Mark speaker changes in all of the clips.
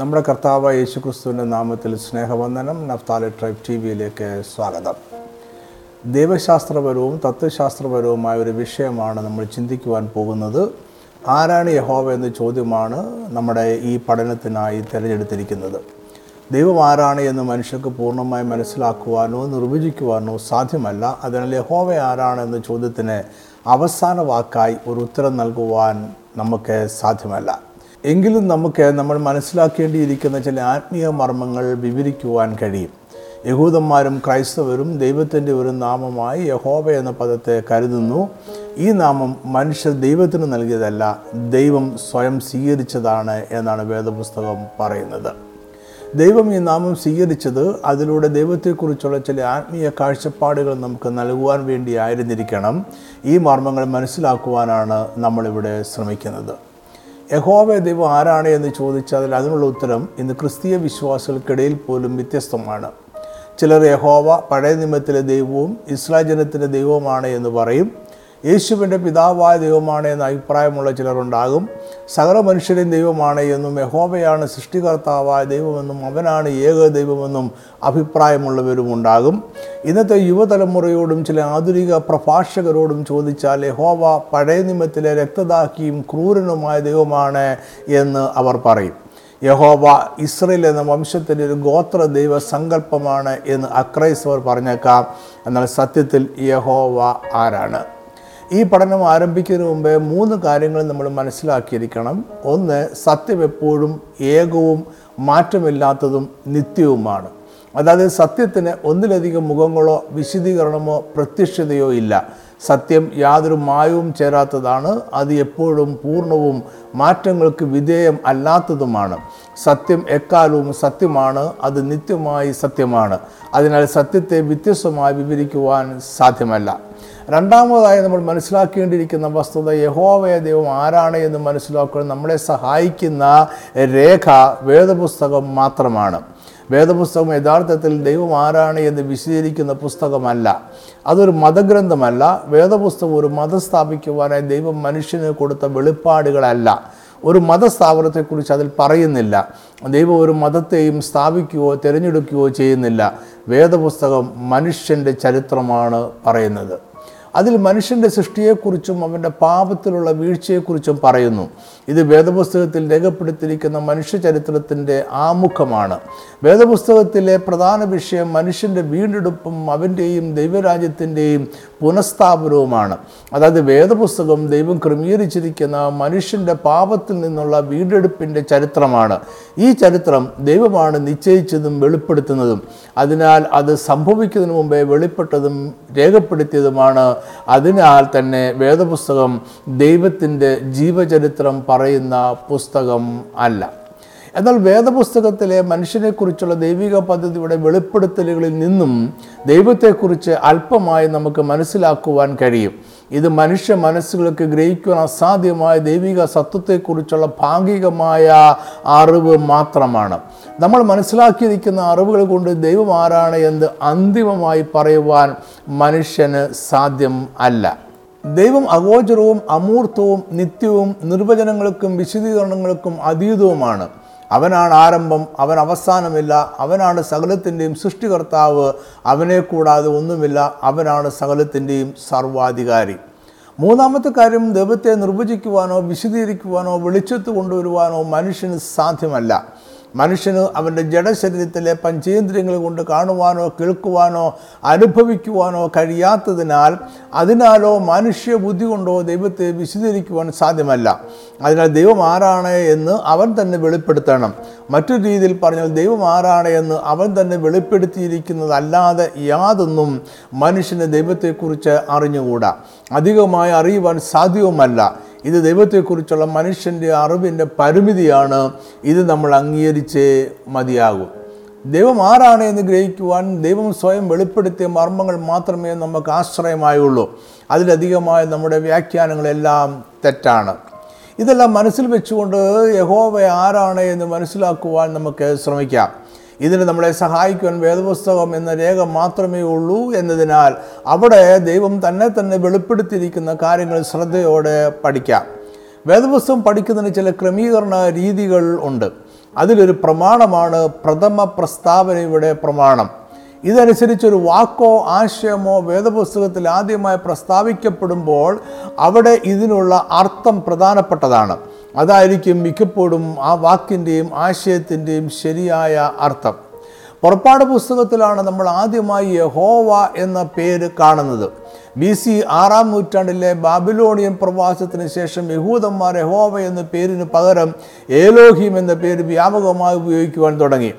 Speaker 1: നമ്മുടെ കർത്താവ് യേശു ക്രിസ്തുവിന്റെ നാമത്തിൽ സ്നേഹവന്ദനം. നഫ്താലി ട്രൈബ് ടി വിയിലേക്ക് സ്വാഗതം. ദൈവശാസ്ത്രപരവും തത്വശാസ്ത്രപരവുമായ ഒരു വിഷയമാണ് നമ്മൾ ചിന്തിക്കുവാൻ പോകുന്നത്. ആരാണ് യഹോവ എന്ന ചോദ്യമാണ് നമ്മുടെ ഈ പഠനത്തിനായി തിരഞ്ഞെടുത്തിരിക്കുന്നത്. ദൈവം ആരാണ് എന്ന് മനുഷ്യർക്ക് പൂർണമായി മനസ്സിലാക്കുവാനോ നിർവചിക്കുവാനോ സാധ്യമല്ല. അതിനാൽ യഹോവ ആരാണ് എന്ന ചോദ്യത്തിന് അവസാന വാക്കായി ഒരു ഉത്തരം നൽകുവാൻ നമുക്ക് സാധ്യമല്ല. എങ്കിലും നമുക്ക് നമ്മൾ മനസ്സിലാക്കേണ്ടിയിരിക്കുന്ന ചില ആത്മീയ മർമ്മങ്ങൾ വിവരിക്കുവാൻ കഴിയും. യഹൂദന്മാരും ക്രൈസ്തവരും ദൈവത്തിന്റെ ഒരു നാമമായി യഹോബ എന്ന പദത്തെ കരുതുന്നു. ഈ നാമം മനുഷ്യർ ദൈവത്തിന് നൽകിയതല്ല ദൈവം സ്വയം സ്വീകരിച്ചതാണ് എന്നാണ് വേദപുസ്തകം പറയുന്നത്. ദൈവം ഈ നാമം സ്വീകരിച്ചത് അതിലൂടെ ദൈവത്തെക്കുറിച്ചുള്ള ചില ആത്മീയ കാഴ്ചപ്പാടുകൾ നമുക്ക് നൽകുവാൻ വേണ്ടി ആയിരുന്നിരിക്കണം. ഈ മർമ്മങ്ങൾ മനസ്സിലാക്കുവാനാണ് നമ്മളിവിടെ ശ്രമിക്കുന്നത്. യഹോവ ദൈവം ആരാണ് എന്ന് ചോദിച്ചാൽ അതിനുള്ള ഉത്തരം ഇന്ന് ക്രിസ്തീയ വിശ്വാസികൾക്കിടയിൽ പോലും വ്യത്യസ്തമാണ്. ചിലർ യഹോവ പഴയ നിയമത്തിലെ ദൈവവും ഇസ്ലാ ജനത്തിന്റെ ദൈവവുമാണ് എന്ന് പറയും. യേശുവിന്റെ പിതാവായ ദൈവമാണ് എന്ന അഭിപ്രായമുള്ള ചിലരുണ്ടാകും. സകല മനുഷ്യരെയും ദൈവമാണ് എന്നും യഹോബയാണ് സൃഷ്ടികർത്താവായ ദൈവമെന്നും അവനാണ് ഏക ദൈവമെന്നും അഭിപ്രായമുള്ളവരും ഉണ്ടാകും. ഇന്നത്തെ യുവതലമുറയോടും ചില ആധുനിക പ്രഭാഷകരോടും ചോദിച്ചാൽ യഹോവ പഴയ നിയമത്തിലെ രക്തദാഹിയും ക്രൂരനുമായ ദൈവമാണ് എന്ന് അവർ പറയും. യഹോവ ഇസ്രയേൽ എന്ന വംശത്തിന്റെ ഒരു ഗോത്ര ദൈവ സങ്കല്പമാണ് എന്ന് അക്രൈസ്തവർ പറഞ്ഞേക്കാം. എന്നാൽ സത്യത്തിൽ യഹോവ ആരാണ്? ഈ പഠനം ആരംഭിക്കുന്നതിന് മുമ്പേ മൂന്ന് കാര്യങ്ങൾ നമ്മൾ മനസ്സിലാക്കിയിരിക്കണം. ഒന്ന് സത്യം എപ്പോഴും ഏകവും മാറ്റമില്ലാത്തതും നിത്യവുമാണ്. അതായത് സത്യത്തിന് ഒന്നിലധികം മുഖങ്ങളോ വിശദീകരണമോ പ്രത്യക്ഷതയോ ഇല്ല. സത്യം യാതൊരു മായവും ചേരാത്തതാണ്. അത് എപ്പോഴും പൂർണവും മാറ്റങ്ങൾക്ക് വിധേയം അല്ലാത്തതുമാണ്. സത്യം എക്കാലവും സത്യമാണ്. അത് നിത്യമായി സത്യമാണ്. അതിനാൽ സത്യത്തെ വ്യത്യസ്തമായി വിവരിക്കുവാൻ സാധ്യമല്ല. രണ്ടാമതായി നമ്മൾ മനസ്സിലാക്കേണ്ടിയിരിക്കുന്ന വസ്തുത യഹോവയ ദൈവം ആരാണ് എന്ന് മനസ്സിലാക്കാൻ നമ്മളെ സഹായിക്കുന്ന രേഖ വേദപുസ്തകം മാത്രമാണ്. വേദപുസ്തകം യഥാർത്ഥത്തിൽ ദൈവം ആരാണ് എന്ന് വിശദീകരിക്കുന്ന പുസ്തകമല്ല. അതൊരു മതഗ്രന്ഥമല്ല. വേദപുസ്തകം ഒരു മതം സ്ഥാപിക്കുവാനായി ദൈവം മനുഷ്യന് കൊടുത്ത വെളിപ്പാടുകളല്ല. ഒരു മതസ്ഥാപനത്തെക്കുറിച്ച് അതിൽ പറയുന്നില്ല. ദൈവം ഒരു മതത്തെയും സ്ഥാപിക്കുകയോ തിരഞ്ഞെടുക്കുകയോ ചെയ്യുന്നില്ല. വേദപുസ്തകം മനുഷ്യന്റെ ചരിത്രമാണ് പറയുന്നത്. അതിൽ മനുഷ്യന്റെ സൃഷ്ടിയെക്കുറിച്ചും അവന്റെ പാപത്തിലുള്ള വീഴ്ചയെക്കുറിച്ചും പറയുന്നു. ഇത് വേദപുസ്തകത്തിൽ രേഖപ്പെടുത്തിയിരിക്കുന്ന മനുഷ്യ ചരിത്രത്തിന്റെ ആമുഖമാണ്. വേദപുസ്തകത്തിലെ പ്രധാന വിഷയം മനുഷ്യന്റെ വീണ്ടെടുപ്പും അവന്റെയും ദൈവരാജ്യത്തിന്റെയും പുനഃസ്ഥാപനവുമാണ്. അതായത് വേദപുസ്തകം ദൈവം ക്രമീകരിച്ചിരിക്കുന്ന മനുഷ്യന്റെ പാപത്തിൽ നിന്നുള്ള വീണ്ടെടുപ്പിന്റെ ചരിത്രമാണ്. ഈ ചരിത്രം ദൈവമാണ് നിശ്ചയിച്ചതും വെളിപ്പെടുത്തുന്നതും. അതിനാൽ അത് സംഭവിക്കുന്നതിന് മുമ്പേ വെളിപ്പെട്ടതും രേഖപ്പെടുത്തിയതുമാണ് അതിനാൽ തന്നെ വേദപുസ്തകം ദൈവത്തിന്റെ ജീവചരിത്രം പറയുന്ന പുസ്തകം അല്ല. എന്നാൽ വേദപുസ്തകത്തിലെ മനുഷ്യനെക്കുറിച്ചുള്ള ദൈവിക പദ്ധതിയുടെ വെളിപ്പെടുത്തലുകളിൽ നിന്നും ദൈവത്തെക്കുറിച്ച് അല്പമായി നമുക്ക് മനസ്സിലാക്കുവാൻ കഴിയും. ഇത് മനുഷ്യ മനസ്സുകൾക്ക് ഗ്രഹിക്കുവാൻ അസാധ്യമായ ദൈവിക സത്വത്തെക്കുറിച്ചുള്ള ഭാഗികമായ അറിവ് മാത്രമാണ്. നമ്മൾ മനസ്സിലാക്കിയിരിക്കുന്ന അറിവുകൾ കൊണ്ട് ദൈവം ആരാണ് എന്ന് അന്തിമമായി പറയുവാൻ മനുഷ്യന് സാധ്യം അല്ല. ദൈവം അഗോചരവും അമൂർത്തവും നിത്യവും നിർവചനങ്ങൾക്കും വിശദീകരണങ്ങൾക്കും അതീതവുമാണ്. അവനാണ് ആരംഭം അവൻ അവസാനമില്ല അവനാണ് സകലത്തിന്റെയും സൃഷ്ടികർത്താവ് അവനെ കൂടാതെ ഒന്നുമില്ല അവനാണ് സകലത്തിന്റെയും സർവാധികാരി. മൂന്നാമത്തെ കാര്യം ദൈവത്തെ നിർവചിക്കുവാനോ വിശദീകരിക്കുവാനോ വെളിച്ചത്ത് കൊണ്ടുവരുവാനോ മനുഷ്യന് സാധ്യമല്ല. മനുഷ്യന് അവന്റെ ജഡശരീരത്തിലെ പഞ്ചേന്ദ്രിയങ്ങൾ കൊണ്ട് കാണുവാനോ കേൾക്കുവാനോ അനുഭവിക്കുവാനോ കഴിയാത്തതിനാൽ അതിനാലോ മനുഷ്യ ബുദ്ധി കൊണ്ടോ ദൈവത്തെ വിശദീകരിക്കുവാൻ സാധ്യമല്ല. അതിനാൽ ദൈവം ആരാണ് എന്ന് അവൻ തന്നെ വെളിപ്പെടുത്തണം. മറ്റൊരു രീതിയിൽ പറഞ്ഞാൽ ദൈവം ആരാണ് എന്ന് അവൻ തന്നെ വെളിപ്പെടുത്തിയിരിക്കുന്നതല്ലാതെ യാതൊന്നും മനുഷ്യന് ദൈവത്തെക്കുറിച്ച് അറിഞ്ഞുകൂടാ. അധികമായി അറിയുവാൻ സാധ്യവുമല്ല. ഇത് ദൈവത്തെക്കുറിച്ചുള്ള മനുഷ്യന്റെ അറിവിന്റെ പരിമിതിയാണ് ഇത് നമ്മൾ അംഗീകരിച്ചേ മതിയാകും. ദൈവം ആരാണ് എന്ന് ഗ്രഹിക്കുവാൻ ദൈവം സ്വയം വെളിപ്പെടുത്തിയ മർമ്മങ്ങൾ മാത്രമേ നമുക്ക് ആശ്രയമായുള്ളൂ. അതിലധികമായ നമ്മുടെ വ്യാഖ്യാനങ്ങളെല്ലാം തെറ്റാണ്. ഇതെല്ലാം മനസ്സിൽ വെച്ചുകൊണ്ട് യഹോവ ആരാണ് എന്ന് മനസ്സിലാക്കുവാൻ നമുക്ക് ശ്രമിക്കാം. ഇതിന് നമ്മളെ സഹായിക്കുവാൻ വേദപുസ്തകം എന്ന രേഖ മാത്രമേ ഉള്ളൂ എന്നതിനാൽ അവിടെ ദൈവം തന്നെ തന്നെ വെളിപ്പെടുത്തിയിരിക്കുന്ന കാര്യങ്ങൾ ശ്രദ്ധയോടെ പഠിക്കാം. വേദപുസ്തകം പഠിക്കുന്നതിന് ചില ക്രമീകരണ രീതികൾ ഉണ്ട്. അതിലൊരു പ്രമാണമാണ് പ്രഥമ പ്രസ്താവനയുടെ പ്രമാണം. ഇതനുസരിച്ചൊരു വാക്കോ ആശയമോ വേദപുസ്തകത്തിൽ ആദ്യമായി പ്രസ്താവിക്കപ്പെടുമ്പോൾ അവിടെ ഇതിനുള്ള അർത്ഥം പ്രധാനപ്പെട്ടതാണ്. അതായിരിക്കും മിക്കപ്പോഴും ആ വാക്കിന്റെയും ആശയത്തിന്റെയും ശരിയായ അർത്ഥം. പുറപ്പാട് പുസ്തകത്തിലാണ് നമ്മൾ ആദ്യമായി യഹോവ എന്ന പേര് കാണുന്നത്. ബി സി ആറാം നൂറ്റാണ്ടിലെ ബാബിലോണിയൻ പ്രവാസത്തിന് ശേഷം യഹൂദന്മാർ യഹോവ എന്ന പേരിന് പകരം ഏലോഹിം എന്ന പേര് വ്യാപകമായി ഉപയോഗിക്കുവാൻ തുടങ്ങി.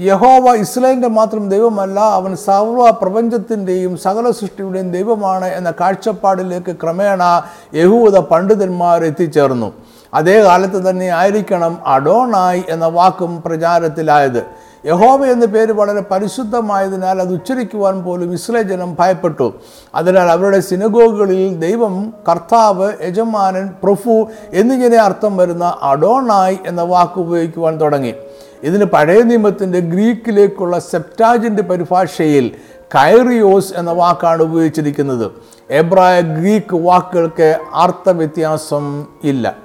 Speaker 1: യഹോവ ഇസ്രായേലിന്റെ മാത്രം ദൈവമല്ല അവൻ സർവ പ്രപഞ്ചത്തിന്റെയും സകല സൃഷ്ടിയുടെയും ദൈവമാണ് എന്ന കാഴ്ചപ്പാടിലേക്ക് ക്രമേണ യഹൂദ പണ്ഡിതന്മാർ എത്തിച്ചേർന്നു. അതേ കാലത്ത് തന്നെ ആയിരിക്കണം അഡോണായി എന്ന വാക്കും പ്രചാരത്തിലായത്. യഹോവ എന്ന പേര് വളരെ പരിശുദ്ധമായതിനാൽ അത് ഉച്ചരിക്കുവാൻ പോലും ഇസ്രായേൽ ജനം ഭയപ്പെട്ടു. അതിനാൽ അവരുടെ സിനഗോഗുകളിൽ ദൈവം കർത്താവ് യജമാനൻ പ്രഭു എന്നിങ്ങനെ അർത്ഥം വരുന്ന അഡോണായി എന്ന വാക്ക് ഉപയോഗിക്കുവാൻ തുടങ്ങി. ഇതിന് പഴയ നിയമത്തിന്റെ ഗ്രീക്കിലേക്കുള്ള സെപ്റ്റാജിന്റെ പരിഭാഷയിൽ കൈറിയോസ് എന്ന വാക്കാണ് ഉപയോഗിച്ചിരിക്കുന്നത്. എബ്രായ ഗ്രീക്ക് വാക്കുകൾക്ക് അർത്ഥവ്യത്യാസം ഇല്ല.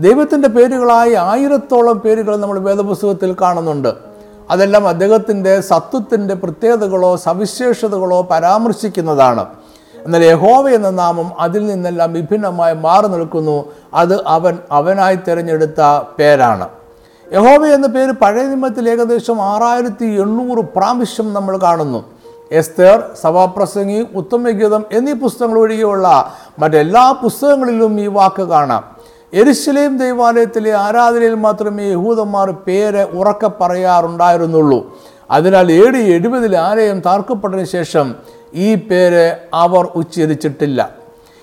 Speaker 1: ദൈവത്തിന്റെ പേരുകളായി ആയിരത്തോളം പേരുകൾ നമ്മൾ വേദപുസ്തകത്തിൽ കാണുന്നുണ്ട്. അതെല്ലാം അദ്ദേഹത്തിന്റെ സത്വത്തിന്റെ പ്രത്യേകതകളോ സവിശേഷതകളോ പരാമർശിക്കുന്നതാണ്. എന്നാൽ യഹോവ എന്ന നാമം അതിൽ നിന്നെല്ലാം വിഭിന്നമായി മാറി നിൽക്കുന്നു. അത് അവൻ അവനായി തിരഞ്ഞെടുത്ത പേരാണ്. യഹോവ എന്ന പേര് പഴയ നിയമത്തിൽ ഏകദേശം ആറായിരത്തി എണ്ണൂറ് പ്രാവശ്യം നമ്മൾ കാണുന്നു. എസ്തേർ സഭാപ്രസംഗി ഉത്തമഗീതം എന്നീ പുസ്തകങ്ങൾ ഒഴികെയുള്ള മറ്റെല്ലാ പുസ്തകങ്ങളിലും ഈ വാക്ക് കാണാം. എരുശലേം ദൈവാലയത്തിലെ ആരാധനയിൽ മാത്രമേ യഹൂദന്മാർ പേര് ഉറക്ക പറയാറുണ്ടായിരുന്നുള്ളൂ. അതിനാൽ ഏ ഡി എഴുപതിൽ ആലയം താർക്കപ്പെട്ടതിന് ശേഷം ഈ പേര് അവർ ഉച്ചരിച്ചിട്ടില്ല.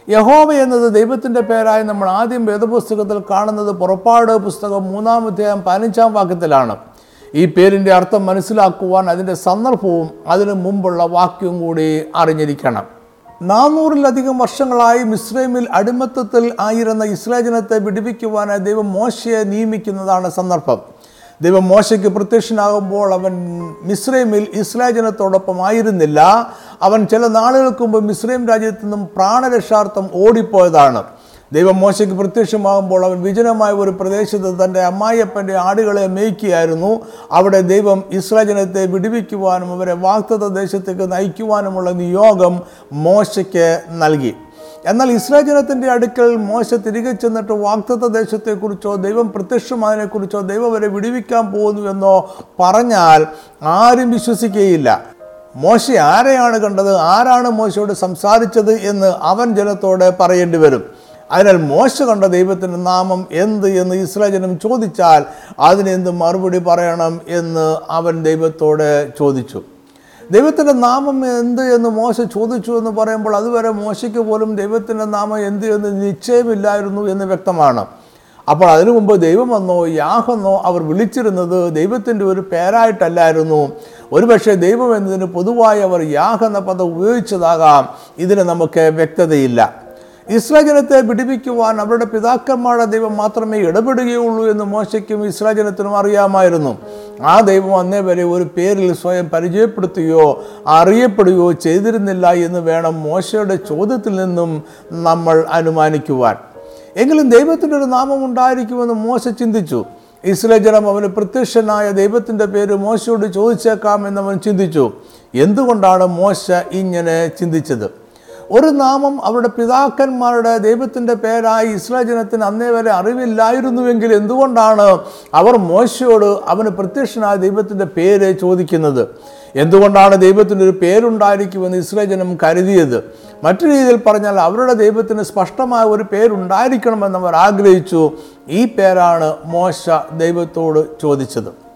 Speaker 1: യഹോവ എന്നത് ദൈവത്തിന്റെ പേരായി നമ്മൾ ആദ്യം വേദപുസ്തകത്തിൽ കാണുന്നത് പുറപ്പാട് പുസ്തകം മൂന്നാം അധ്യായം പതിനഞ്ചാം വാക്യത്തിലാണ്. ഈ പേരിന്റെ അർത്ഥം മനസ്സിലാക്കുവാൻ അതിന്റെ സന്ദർഭവും അതിനു മുമ്പുള്ള വാക്യവും കൂടി അറിഞ്ഞിരിക്കണം. നാനൂറിലധികം വർഷങ്ങളായി മിസ്രൈമിൽ അടിമത്തത്തിൽ ആയിരുന്ന ഇസ്രായേൽ ജനത്തെ വിടിപ്പിക്കുവാനായി ദൈവം മോശയെ നിയമിക്കുന്നതാണ് സന്ദർഭം. ദൈവം മോശയ്ക്ക് പ്രത്യക്ഷനാകുമ്പോൾ അവൻ മിസ്രൈമിൽ ഇസ്രായേൽ ജനത്തോടൊപ്പം ആയിരുന്നില്ല. അവൻ ചില നാളുകൾക്ക് മുമ്പ് മിസ്രൈം രാജ്യത്തു നിന്നും പ്രാണരക്ഷാർത്ഥം ഓടിപ്പോയതാണ്. ദൈവം മോശയ്ക്ക് പ്രത്യക്ഷമാകുമ്പോൾ അവൻ വിജനമായ ഒരു പ്രദേശത്ത് തന്റെ അമ്മായിയപ്പന്റെ ആടുകളെ മേയ്ക്കുകയായിരുന്നു. അവിടെ ദൈവം ഇസ്രാജനത്തെ ജനത്തെ വിടുവിക്കുവാനും അവരെ വാക്തത്വ ദേശത്തേക്ക് നയിക്കുവാനുമുള്ള നിയോഗം മോശയ്ക്ക് നൽകി. എന്നാൽ ഇസ്രായേൽ ജനത്തിന്റെ അടുക്കൽ മോശ തിരികെ ചെന്നിട്ട് വാക്തത്വ ദേശത്തെക്കുറിച്ചോ ദൈവം പ്രത്യക്ഷമായതിനെക്കുറിച്ചോ ദൈവം അവരെ വിടുവിക്കാൻ പോകുന്നുവെന്നോ പറഞ്ഞാൽ ആരും വിശ്വസിക്കുകയില്ല. മോശ ആരെയാണ് കണ്ടത്? ആരാണ് മോശയോട് സംസാരിച്ചത് എന്ന് അവൻ ജനത്തോട് പറയേണ്ടി വരും. അതിനാൽ മോശ കണ്ട ദൈവത്തിന്റെ നാമം എന്ത് എന്ന് ഇസ്രാചനം ചോദിച്ചാൽ അതിനെന്ത് മറുപടി പറയണം എന്ന് അവൻ ദൈവത്തോട് ചോദിച്ചു. ദൈവത്തിന്റെ നാമം എന്ത് എന്ന് മോശ ചോദിച്ചു എന്ന് പറയുമ്പോൾ അതുവരെ മോശയ്ക്ക് പോലും ദൈവത്തിന്റെ നാമം എന്ത് എന്ന് നിശ്ചയമില്ലായിരുന്നു എന്ന് വ്യക്തമാണ്. അപ്പോൾ അതിനു മുമ്പ് ദൈവമെന്നോ യാഹെന്നോ അവർ വിളിച്ചിരുന്നത് ദൈവത്തിന്റെ ഒരു പേരായിട്ടല്ലായിരുന്നു. ഒരുപക്ഷെ ദൈവം എന്നതിന് പൊതുവായി അവർ യാഹ് എന്ന പദം ഉപയോഗിച്ചതാകാം. ഇതിന് നമുക്ക് വ്യക്തതയില്ല. ഇസ്രായേൽ ജനത്തെ പിടിപ്പിക്കുവാൻ അവരുടെ പിതാക്കന്മാരുടെ ദൈവം മാത്രമേ ഇടപെടുകയുള്ളൂ എന്ന് മോശയ്ക്കും ഇസ്രാജനത്തിനും അറിയാമായിരുന്നു. ആ ദൈവം അന്നേ വരെ ഒരു പേരിൽ സ്വയം പരിചയപ്പെടുത്തുകയോ അറിയപ്പെടുകയോ ചെയ്തിരുന്നില്ല എന്ന് വേണം മോശയുടെ ചോദ്യത്തിൽ നിന്നും നമ്മൾ അനുമാനിക്കുവാൻ. എങ്കിലും ദൈവത്തിന്റെ ഒരു നാമം ഉണ്ടായിരിക്കുമെന്ന് മോശ ചിന്തിച്ചു. ഇസ്രായേൽ ജനം അവന് പ്രത്യക്ഷനായ ദൈവത്തിന്റെ പേര് മോശയോട് ചോദിച്ചേക്കാം എന്നവൻ ചിന്തിച്ചു. എന്തുകൊണ്ടാണ് മോശ ഇങ്ങനെ ചിന്തിച്ചത്? ഒരു നാമം അവരുടെ പിതാക്കന്മാരുടെ ദൈവത്തിന്റെ പേരായി ഇസ്രായേൽ ജനത്തിന് അന്നേ വരെ അറിവില്ലായിരുന്നുവെങ്കിൽ എന്തുകൊണ്ടാണ് അവർ മോശയോട് അവന് പ്രത്യക്ഷനായ ദൈവത്തിന്റെ പേര് ചോദിക്കുന്നത്? എന്തുകൊണ്ടാണ് ദൈവത്തിന്റെ ഒരു പേരുണ്ടായിരിക്കുമെന്ന് ഇസ്രായേൽ ജനം കരുതിയത്? മറ്റു രീതിയിൽ പറഞ്ഞാൽ അവരുടെ ദൈവത്തിന് സ്പഷ്ടമായ ഒരു പേരുണ്ടായിരിക്കണമെന്ന് അവർ ആഗ്രഹിച്ചു. ഈ പേരാണ് മോശ ദൈവത്തോട് ചോദിച്ചത്.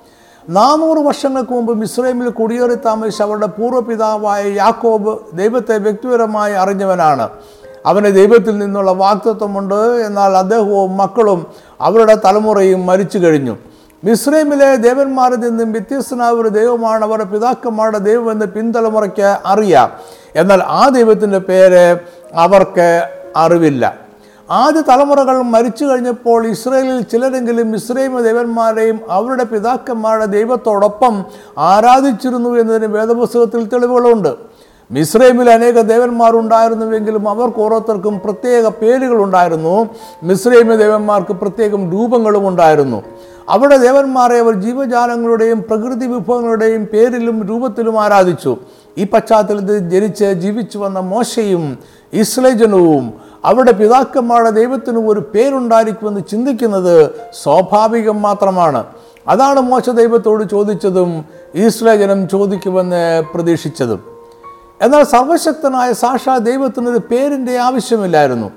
Speaker 1: നാനൂറ് വർഷങ്ങൾക്ക് മുമ്പ് മിസ്രൈമിൽ കുടിയേറി താമസിച്ച അവരുടെ പൂർവപിതാവായ യാക്കോബ് ദൈവത്തെ വ്യക്തിപരമായി അറിഞ്ഞവനാണ്. അവന് ദൈവത്തിൽ നിന്നുള്ള വാക്തത്വമുണ്ട് എന്നാൽ അദ്ദേഹവും മക്കളും അവരുടെ തലമുറയും മരിച്ചു കഴിഞ്ഞു. മിസ്രൈമിലെ ദേവന്മാരിൽ നിന്നും വ്യത്യസ്തനായ ഒരു ദൈവമാണ് അവരുടെ പിതാക്കന്മാരുടെ ദൈവമെന്ന് പിൻതലമുറയ്ക്ക് അറിയാം. എന്നാൽ ആ ദൈവത്തിന്റെ പേര് അവർക്ക് അറിവില്ല. ആദ്യ തലമുറകൾ മരിച്ചു കഴിഞ്ഞപ്പോൾ ഇസ്രയേലിൽ ചിലരെങ്കിലും ഇസ്രൈമ ദേവന്മാരെയും അവരുടെ പിതാക്കന്മാരുടെ ദൈവത്തോടൊപ്പം ആരാധിച്ചിരുന്നു എന്നതിന് വേദപുസ്തകത്തിൽ തെളിവുകളുണ്ട്. മിസ്രൈമിൽ അനേക ദേവന്മാരുണ്ടായിരുന്നുവെങ്കിലും അവർക്ക് ഓരോരുത്തർക്കും പ്രത്യേക പേരുകളുണ്ടായിരുന്നു മിസ്രൈമ ദേവന്മാർക്ക് പ്രത്യേകം രൂപങ്ങളും ഉണ്ടായിരുന്നു. അവിടെ ദേവന്മാരെ അവർ ജീവജാലങ്ങളുടെയും പ്രകൃതി വിഭവങ്ങളുടെയും പേരിലും രൂപത്തിലും ആരാധിച്ചു. ഈ പശ്ചാത്തലത്തിൽ ജനിച്ച് ജീവിച്ചു വന്ന മോശയും ഇസ്രയേൽ ജനവും അവരുടെ പിതാക്കന്മാരുടെ ദൈവത്തിന് ഒരു പേരുണ്ടായിരിക്കുമെന്ന് ചിന്തിക്കുന്നത് സ്വാഭാവികം മാത്രമാണ്. അതാണ് മോശ ദൈവത്തോട് ചോദിച്ചതും ഈശ്വരജനം ജനം ചോദിക്കുമെന്ന് പ്രതീക്ഷിച്ചതും. എന്നാൽ സർവശക്തനായ സാക്ഷാ ദൈവത്തിനൊരു പേരിന്റെ ആവശ്യമില്ലായിരുന്നു.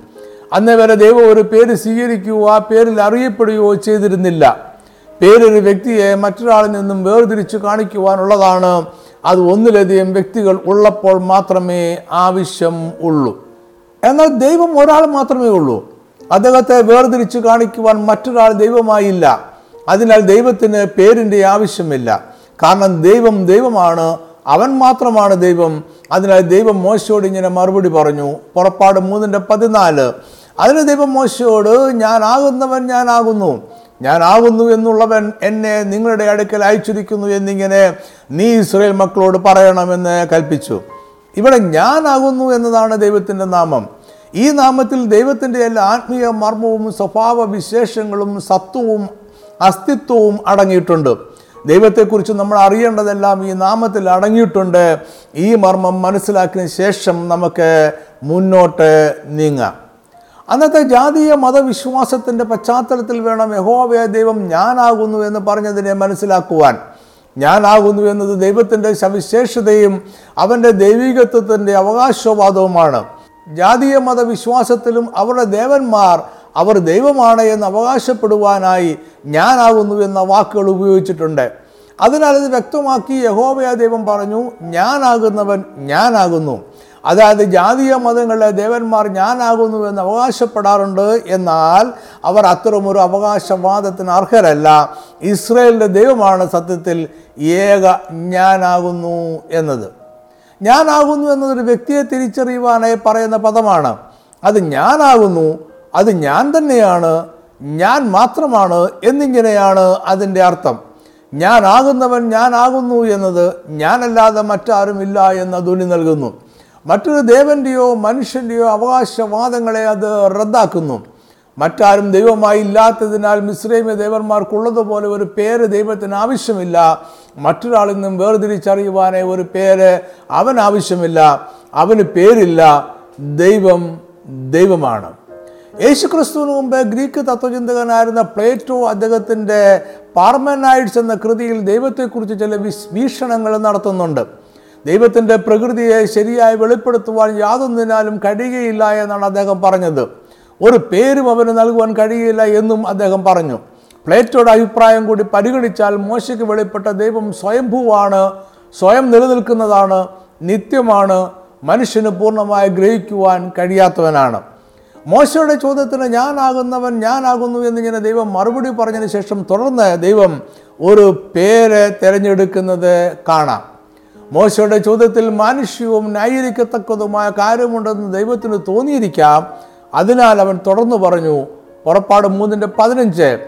Speaker 1: അന്നേ വരെ ദൈവം ഒരു പേര് സ്വീകരിക്കുകയോ ആ പേരിൽ അറിയപ്പെടുകയോ ചെയ്തിരുന്നില്ല. പേരൊരു വ്യക്തിയെ മറ്റൊരാളിൽ നിന്നും വേർതിരിച്ചു കാണിക്കുവാനുള്ളതാണ്. അത് ഒന്നിലധികം വ്യക്തികൾ ഉള്ളപ്പോൾ മാത്രമേ ആവശ്യം ഉള്ളൂ. എന്നാൽ ദൈവം ഒരാൾ മാത്രമേ ഉള്ളൂ. അദ്ദേഹത്തെ വേർതിരിച്ച് കാണിക്കുവാൻ മറ്റൊരാൾ ദൈവമായില്ല. അതിനാൽ ദൈവത്തിന് പേരിന്റെ ആവശ്യമില്ല. കാരണം ദൈവം ദൈവമാണ് അവൻ മാത്രമാണ് ദൈവം. അതിനാൽ ദൈവം മോശയോട് ഇങ്ങനെ മറുപടി പറഞ്ഞു. പുറപ്പാട് മൂന്നിന്റെ പതിനാല്. അതിന് ദൈവം മോശയോട് ഞാനാകുന്നവൻ ഞാനാകുന്നു ഞാനാകുന്നു എന്നുള്ളവൻ എന്നെ നിങ്ങളുടെ അടുക്കൽ അയച്ചിരിക്കുന്നു എന്നിങ്ങനെ നീ ഇസ്രയേൽ മക്കളോട് പറയണമെന്ന് കൽപ്പിച്ചു. ഇവിടെ ഞാനാകുന്നു എന്നതാണ് ദൈവത്തിന്റെ നാമം. ഈ നാമത്തിൽ ദൈവത്തിന്റെ എല്ലാ ആത്മീയ മർമ്മവും സ്വഭാവ വിശേഷങ്ങളും സത്വവും അസ്തിത്വവും അടങ്ങിയിട്ടുണ്ട്. ദൈവത്തെക്കുറിച്ച് നമ്മൾ അറിയേണ്ടതെല്ലാം ഈ നാമത്തിൽ അടങ്ങിയിട്ടുണ്ട്. ഈ മർമ്മം മനസ്സിലാക്കിയ ശേഷം നമുക്ക് മുന്നോട്ട് നീങ്ങാം. അന്നത്തെ ജാതീയ മതവിശ്വാസത്തിന്റെ പശ്ചാത്തലത്തിൽ വേണം യഹോവയ ദൈവം ഞാനാകുന്നു എന്ന് പറഞ്ഞതിനെ മനസ്സിലാക്കുവാൻ. ഞാനാകുന്നു എന്നത് ദൈവത്തിന്റെ സവിശേഷതയും അവന്റെ ദൈവികത്വത്തിന്റെ അവകാശവാദവുമാണ്. ജാതീയ മതവിശ്വാസത്തിലും അവരുടെ ദേവന്മാർ അവർ ദൈവമാണ് എന്ന് അവകാശപ്പെടുവാനായി ഞാനാകുന്നു എന്ന വാക്കുകൾ ഉപയോഗിച്ചിട്ടുണ്ട്. അതിനാൽ ഇത് വ്യക്തമാക്കി യഹോവയ ദൈവം പറഞ്ഞു ഞാനാകുന്നവൻ ഞാനാകുന്നു. അതായത് ജാതീയ മതങ്ങളിലെ ദേവന്മാർ ഞാനാകുന്നു എന്ന് അവകാശപ്പെടാറുണ്ട് എന്നാൽ അവർ അത്തരമൊരു അവകാശവാദത്തിന് അർഹരല്ല. ഇസ്രയേലിന്റെ ദൈവമാണ് സത്യത്തിൽ ഏക ഞാനാകുന്നു എന്നത്. ഞാനാകുന്നു എന്നതൊരു വ്യക്തിയെ തിരിച്ചറിയുവാനായി പറയുന്ന പദമാണ്. അത് ഞാനാകുന്നു അത് ഞാൻ തന്നെയാണ് ഞാൻ മാത്രമാണ് എന്നിങ്ങനെയാണ് അതിന്റെ അർത്ഥം. ഞാനാകുന്നവൻ ഞാനാകുന്നു എന്നത് ഞാനല്ലാതെ മറ്റാരുമില്ല എന്ന ധ്വനി നൽകുന്നു. മറ്റൊരു ദേവന്റെയോ മനുഷ്യന്റെയോ അവകാശവാദങ്ങളെ അത് റദ്ദാക്കുന്നു. മറ്റാരും ദൈവമായി ഇല്ലാത്തതിനാൽ മിശ്രൈമ ദേവന്മാർക്കുള്ളതുപോലെ ഒരു പേര് ദൈവത്തിന് ആവശ്യമില്ല. മറ്റൊരാളിൽ നിന്നും വേർതിരിച്ചറിയുവാനേ ഒരു പേര് അവൻ ആവശ്യമില്ല. അവന് പേരില്ല. ദൈവം ദൈവമാണ്. യേശുക്രിസ്തുവിന് മുമ്പ് ഗ്രീക്ക് തത്വചിന്തകനായിരുന്ന പ്ലേറ്റോ അദ്ദേഹത്തിന്റെ പാർമനൈഡ്സ് എന്ന കൃതിയിൽ ദൈവത്തെക്കുറിച്ച് ചില വീക്ഷണങ്ങൾ നടത്തുന്നുണ്ട്. ദൈവത്തിന്റെ പ്രകൃതിയെ ശരിയായി വെളിപ്പെടുത്തുവാൻ യാതൊന്നിനാലും കഴിയുകയില്ല എന്നാണ് അദ്ദേഹം പറഞ്ഞത്. ഒരു പേരും അവന് നൽകുവാൻ കഴിയില്ല എന്നും അദ്ദേഹം പറഞ്ഞു. പ്ലേറ്റോയുടെ അഭിപ്രായം കൂടി പരിഗണിച്ചാൽ മോശയ്ക്ക് വെളിപ്പെട്ട ദൈവം സ്വയംഭൂവാണ് സ്വയം നിലനിൽക്കുന്നതാണ് നിത്യമാണ് മനുഷ്യന് പൂർണമായി ഗ്രഹിക്കുവാൻ കഴിയാത്തവനാണ്. മോശയുടെ ചോദ്യത്തിന് ഞാനാകുന്നവൻ ഞാനാകുന്നു എന്നിങ്ങനെ ദൈവം മറുപടി പറഞ്ഞതിന് ശേഷം തുടർന്ന് ദൈവം ഒരു പേര് തിരഞ്ഞെടുക്കുന്നത് കാണാം. മോശയുടെ ചോദ്യത്തിൽ മാനുഷ്യവും ന്യായീകരിക്കത്തക്കതുമായ കാര്യമുണ്ടെന്ന് ദൈവത്തിന് തോന്നിയിരിക്കാം. അതിനാൽ അവൻ തുടർന്നു പറഞ്ഞു പുറപ്പാട് മൂന്നിന്റെ പതിനഞ്ച്.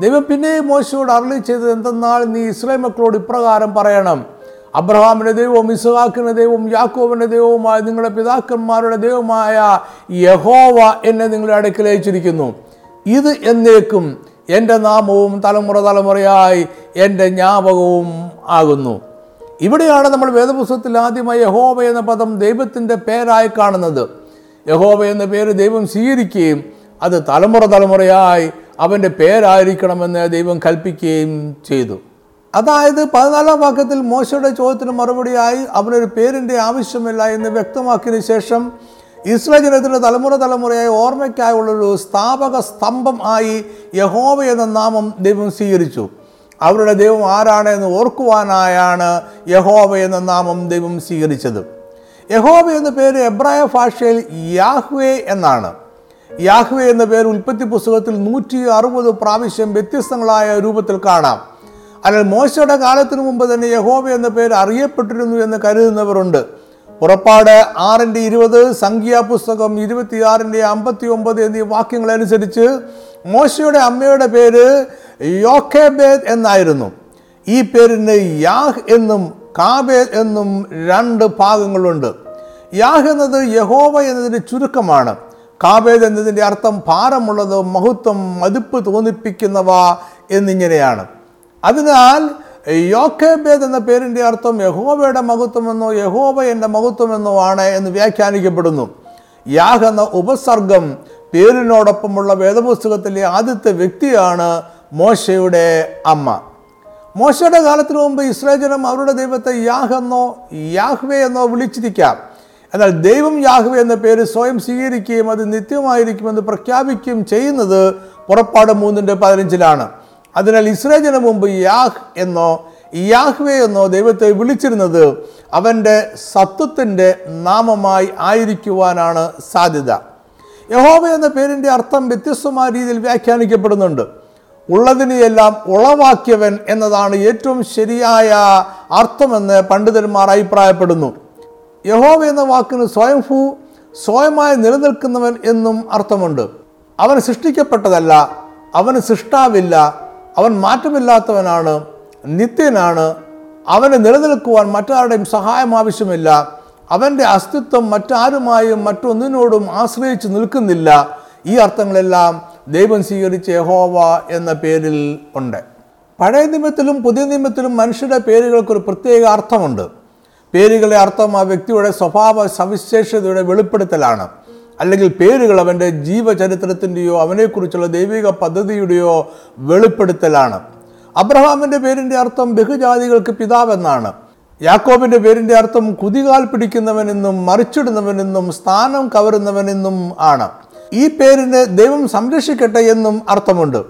Speaker 1: ദൈവം പിന്നെയും മോശയോട് അരളി ചെയ്തത് എന്തെന്നാൽ നീ ഇസ്രായേൽ മക്കളോട് ഇപ്രകാരം പറയണം. അബ്രഹാമിന്റെ ദൈവവും ഇസ്ഹാക്കിന്റെ ദൈവവും യാക്കോബിന്റെ ദൈവവുമായ നിങ്ങളുടെ പിതാക്കന്മാരുടെ ദൈവമായ യഹോവ എന്നെ നിങ്ങളുടെ അടുക്കൽ അയച്ചിരിക്കുന്നു. ഇത് എന്നേക്കും എന്റെ നാമവും തലമുറ തലമുറയായി എന്റെ ജ്ഞാപകവും ആകുന്നു. ഇവിടെയാണ് നമ്മൾ വേദപുസ്തകത്തിൽ ആദ്യമായി യഹോവ എന്ന പദം ദൈവത്തിന്റെ പേരായി കാണുന്നത്. യഹോവ എന്ന പേര് ദൈവം സ്വീകരിക്കുകയും അത് തലമുറ തലമുറയായി അവന്റെ പേരായിരിക്കണമെന്ന് ദൈവം കൽപ്പിക്കുകയും ചെയ്തു. അതായത് പതിനാലാം വാക്യത്തിൽ മോശയുടെ ചോദ്യത്തിന് മറുപടിയായി അവനൊരു പേരിന്റെ ആവശ്യമില്ല എന്ന് വ്യക്തമാക്കിയതിനു ശേഷം ഇസ്രായേൽ ജനത്തിന്റെ തലമുറ തലമുറയായി ഓർമ്മയ്ക്കായുള്ളൊരു സ്ഥാപക സ്തംഭം ആയി യഹോവ എന്ന നാമം ദൈവം സ്വീകരിച്ചു. അവരുടെ ദൈവം ആരാണ് എന്ന് ഓർക്കുവാനായാണ് യഹോവ എന്ന നാമം ദൈവം സ്വീകരിച്ചത്. യഹോവ എന്ന പേര് എബ്രായ ഭാഷയിൽ യാഹ്വേ എന്നാണ്. യാഹ്വേ എന്ന പേര് ഉൽപ്പത്തി പുസ്തകത്തിൽ നൂറ്റി അറുപത് പ്രാവശ്യം വ്യത്യസ്തങ്ങളായ രൂപത്തിൽ കാണാം. അതിനാൽ മോശയുടെ കാലത്തിനു മുമ്പ് തന്നെ യഹോവ എന്ന പേര് അറിയപ്പെട്ടിരുന്നു എന്ന് കരുതുന്നവരുണ്ട്. പുറപ്പാട് ആറിന്റെ ഇരുപത് സംഖ്യാപുസ്തകം ഇരുപത്തിയാറിന്റെ അമ്പത്തി ഒമ്പത് എന്നീ വാക്യങ്ങളനുസരിച്ച് മോശയുടെ അമ്മയുടെ പേര് യോക്കേബേദ് എന്നായിരുന്നു. ഈ പേരിന് യാഹ് എന്നും കാബേദ് എന്നും രണ്ട് ഭാഗങ്ങളുണ്ട്. യാഹ് എന്നത് യഹോവ എന്നതിന്റെ ചുരുക്കമാണ്. കാബേദ് എന്നതിന്റെ അർത്ഥം ഭാരമുള്ളത് മഹത്വം മതിപ്പ് തോന്നിപ്പിക്കുന്നവ എന്നിങ്ങനെയാണ്. അതിനാൽ യോക്കേബേദ് എന്ന പേരിന്റെ അർത്ഥം യഹോവയുടെ മഹത്വമെന്നോ യഹോവ എന്റെ മഹത്വമെന്നോ ആണ് എന്ന് വ്യാഖ്യാനിക്കപ്പെടുന്നു. യാഹ് എന്ന ഉപസർഗം പേരിനോടൊപ്പമുള്ള വേദപുസ്തകത്തിലെ ആദ്യത്തെ വ്യക്തിയാണ് മോശയുടെ അമ്മ. മോശയുടെ കാലത്തിനു മുമ്പ് ഇസ്രായേൽ ജനം അവരുടെ ദൈവത്തെ യാഹ് എന്നോ യാഹ്വേ എന്നോ വിളിച്ചിരിക്കാം. എന്നാൽ ദൈവം യാഹ്വേ എന്ന പേര് സ്വയം സ്വീകരിക്കുകയും അത് നിത്യമായിരിക്കുമെന്ന് പ്രഖ്യാപിക്കുകയും ചെയ്യുന്നത് പുറപ്പാട് മൂന്നിന്റെ പതിനഞ്ചിലാണ്. അതിനാൽ ഇസ്രായേൽ ജനം മുമ്പ് യാഹ് എന്നോ യാഹ്വേ എന്നോ ദൈവത്തെ വിളിച്ചിരുന്നത് അവന്റെ സത്വത്തിന്റെ നാമമായി ആയിരിക്കുവാനാണ് സാധ്യത. യഹോവ എന്ന പേരിന്റെ അർത്ഥം വ്യത്യസ്തമായ രീതിയിൽ വ്യാഖ്യാനിക്കപ്പെടുന്നുണ്ട്. ഉള്ളതിനെയെല്ലാം ഉളവാക്കിയവൻ എന്നതാണ് ഏറ്റവും ശരിയായ അർത്ഥമെന്ന് പണ്ഡിതന്മാർ അഭിപ്രായപ്പെടുന്നു. യഹോവ എന്ന വാക്കിന് സ്വയംഭൂ സ്വയമായി നിലനിൽക്കുന്നവൻ എന്നും അർത്ഥമുണ്ട്. അവൻ സൃഷ്ടിക്കപ്പെട്ടതല്ല അവന് സൃഷ്ടാവില്ല അവൻ മാറ്റമില്ലാത്തവനാണ് നിത്യനാണ് അവന് നിലനിൽക്കുവാൻ മറ്റാരുടെയും സഹായം ആവശ്യമില്ല അവന്റെ അസ്തിത്വം മറ്റാരുമായും മറ്റൊന്നിനോടും ആശ്രയിച്ച് നിൽക്കുന്നില്ല. ഈ അർത്ഥങ്ങളെല്ലാം ദൈവം സ്വീകരിച്ച യഹോവ എന്ന പേരിൽ ഉണ്ട്. പഴയ നിയമത്തിലും പുതിയ നിയമത്തിലും മനുഷ്യരുടെ പേരുകൾക്കൊരു പ്രത്യേക അർത്ഥമുണ്ട്. പേരുകളെ അർത്ഥം ആ വ്യക്തിയുടെ സ്വഭാവ സവിശേഷതയുടെ വെളിപ്പെടുത്തലാണ്. അല്ലെങ്കിൽ പേരുകൾ അവന്റെ ജീവചരിത്രത്തിന്റെയോ അവനെക്കുറിച്ചുള്ള ദൈവിക പദ്ധതിയുടെയോ വെളിപ്പെടുത്തലാണ്. അബ്രഹാമിന്റെ പേരിന്റെ അർത്ഥം ബഹുജാതികൾക്ക് പിതാവെന്നാണ്. യാക്കോബിന്റെ പേരിന്റെ അർത്ഥം കുതികാൽ പിടിക്കുന്നവനെന്നും മറിച്ചിടുന്നവനെന്നും സ്ഥാനം കവരുന്നവനെന്നും ആണ്. ഈ പേരിന് ദൈവം സംരക്ഷിക്കട്ടെ എന്നും അർത്ഥമുണ്ട്.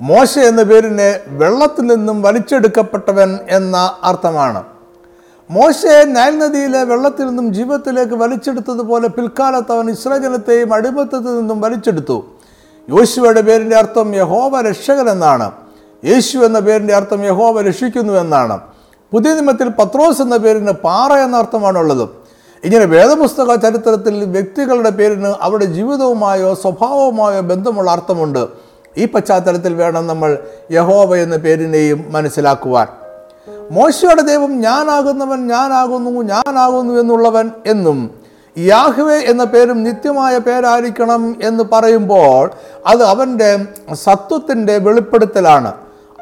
Speaker 1: മോശ എന്ന പേരിന് വെള്ളത്തിൽ നിന്നും വലിച്ചെടുക്കപ്പെട്ടവൻ എന്ന അർത്ഥമാണ്. മോശയെ നൈൽ നദിയിലെ വെള്ളത്തിൽ നിന്നും ജീവിതത്തിലേക്ക് വലിച്ചെടുത്തതുപോലെ പിൽക്കാലത്ത് അവൻ ഇസ്രജനത്തെയും അടിമത്തത്തിൽ നിന്നും വലിച്ചെടുത്തു. യോശുവയുടെ പേരിന്റെ അർത്ഥം യഹോവ രക്ഷകൻ എന്നാണ്. യേശു എന്ന പേരിന്റെ അർത്ഥം യഹോവ രക്ഷിക്കുന്നു എന്നാണ്. പുതിയ നിയമത്തിൽ പത്രോസ് എന്ന പേരിന് പാറ എന്ന അർത്ഥമാണുള്ളത്. ഇങ്ങനെ വേദപുസ്തക ചരിത്രത്തിൽ വ്യക്തികളുടെ പേരിന് അവരുടെ ജീവിതവുമായോ സ്വഭാവവുമായോ ബന്ധമുള്ള അർത്ഥമുണ്ട്. ഈ പശ്ചാത്തലത്തിൽ വേണം നമ്മൾ യഹോവ എന്ന പേരിനെയും മനസ്സിലാക്കുവാൻ. മോശയുടെ ദൈവം ഞാനാകുന്നവൻ ഞാനാകുന്നു ഞാനാകുന്നു എന്നുള്ളവൻ എന്നും യാഹ്വേ എന്ന പേരും നിത്യമായ പേരായിരിക്കണം എന്ന് പറയുമ്പോൾ അത് അവന്റെ സത്വത്തിന്റെ വെളിപ്പെടുത്തലാണ്.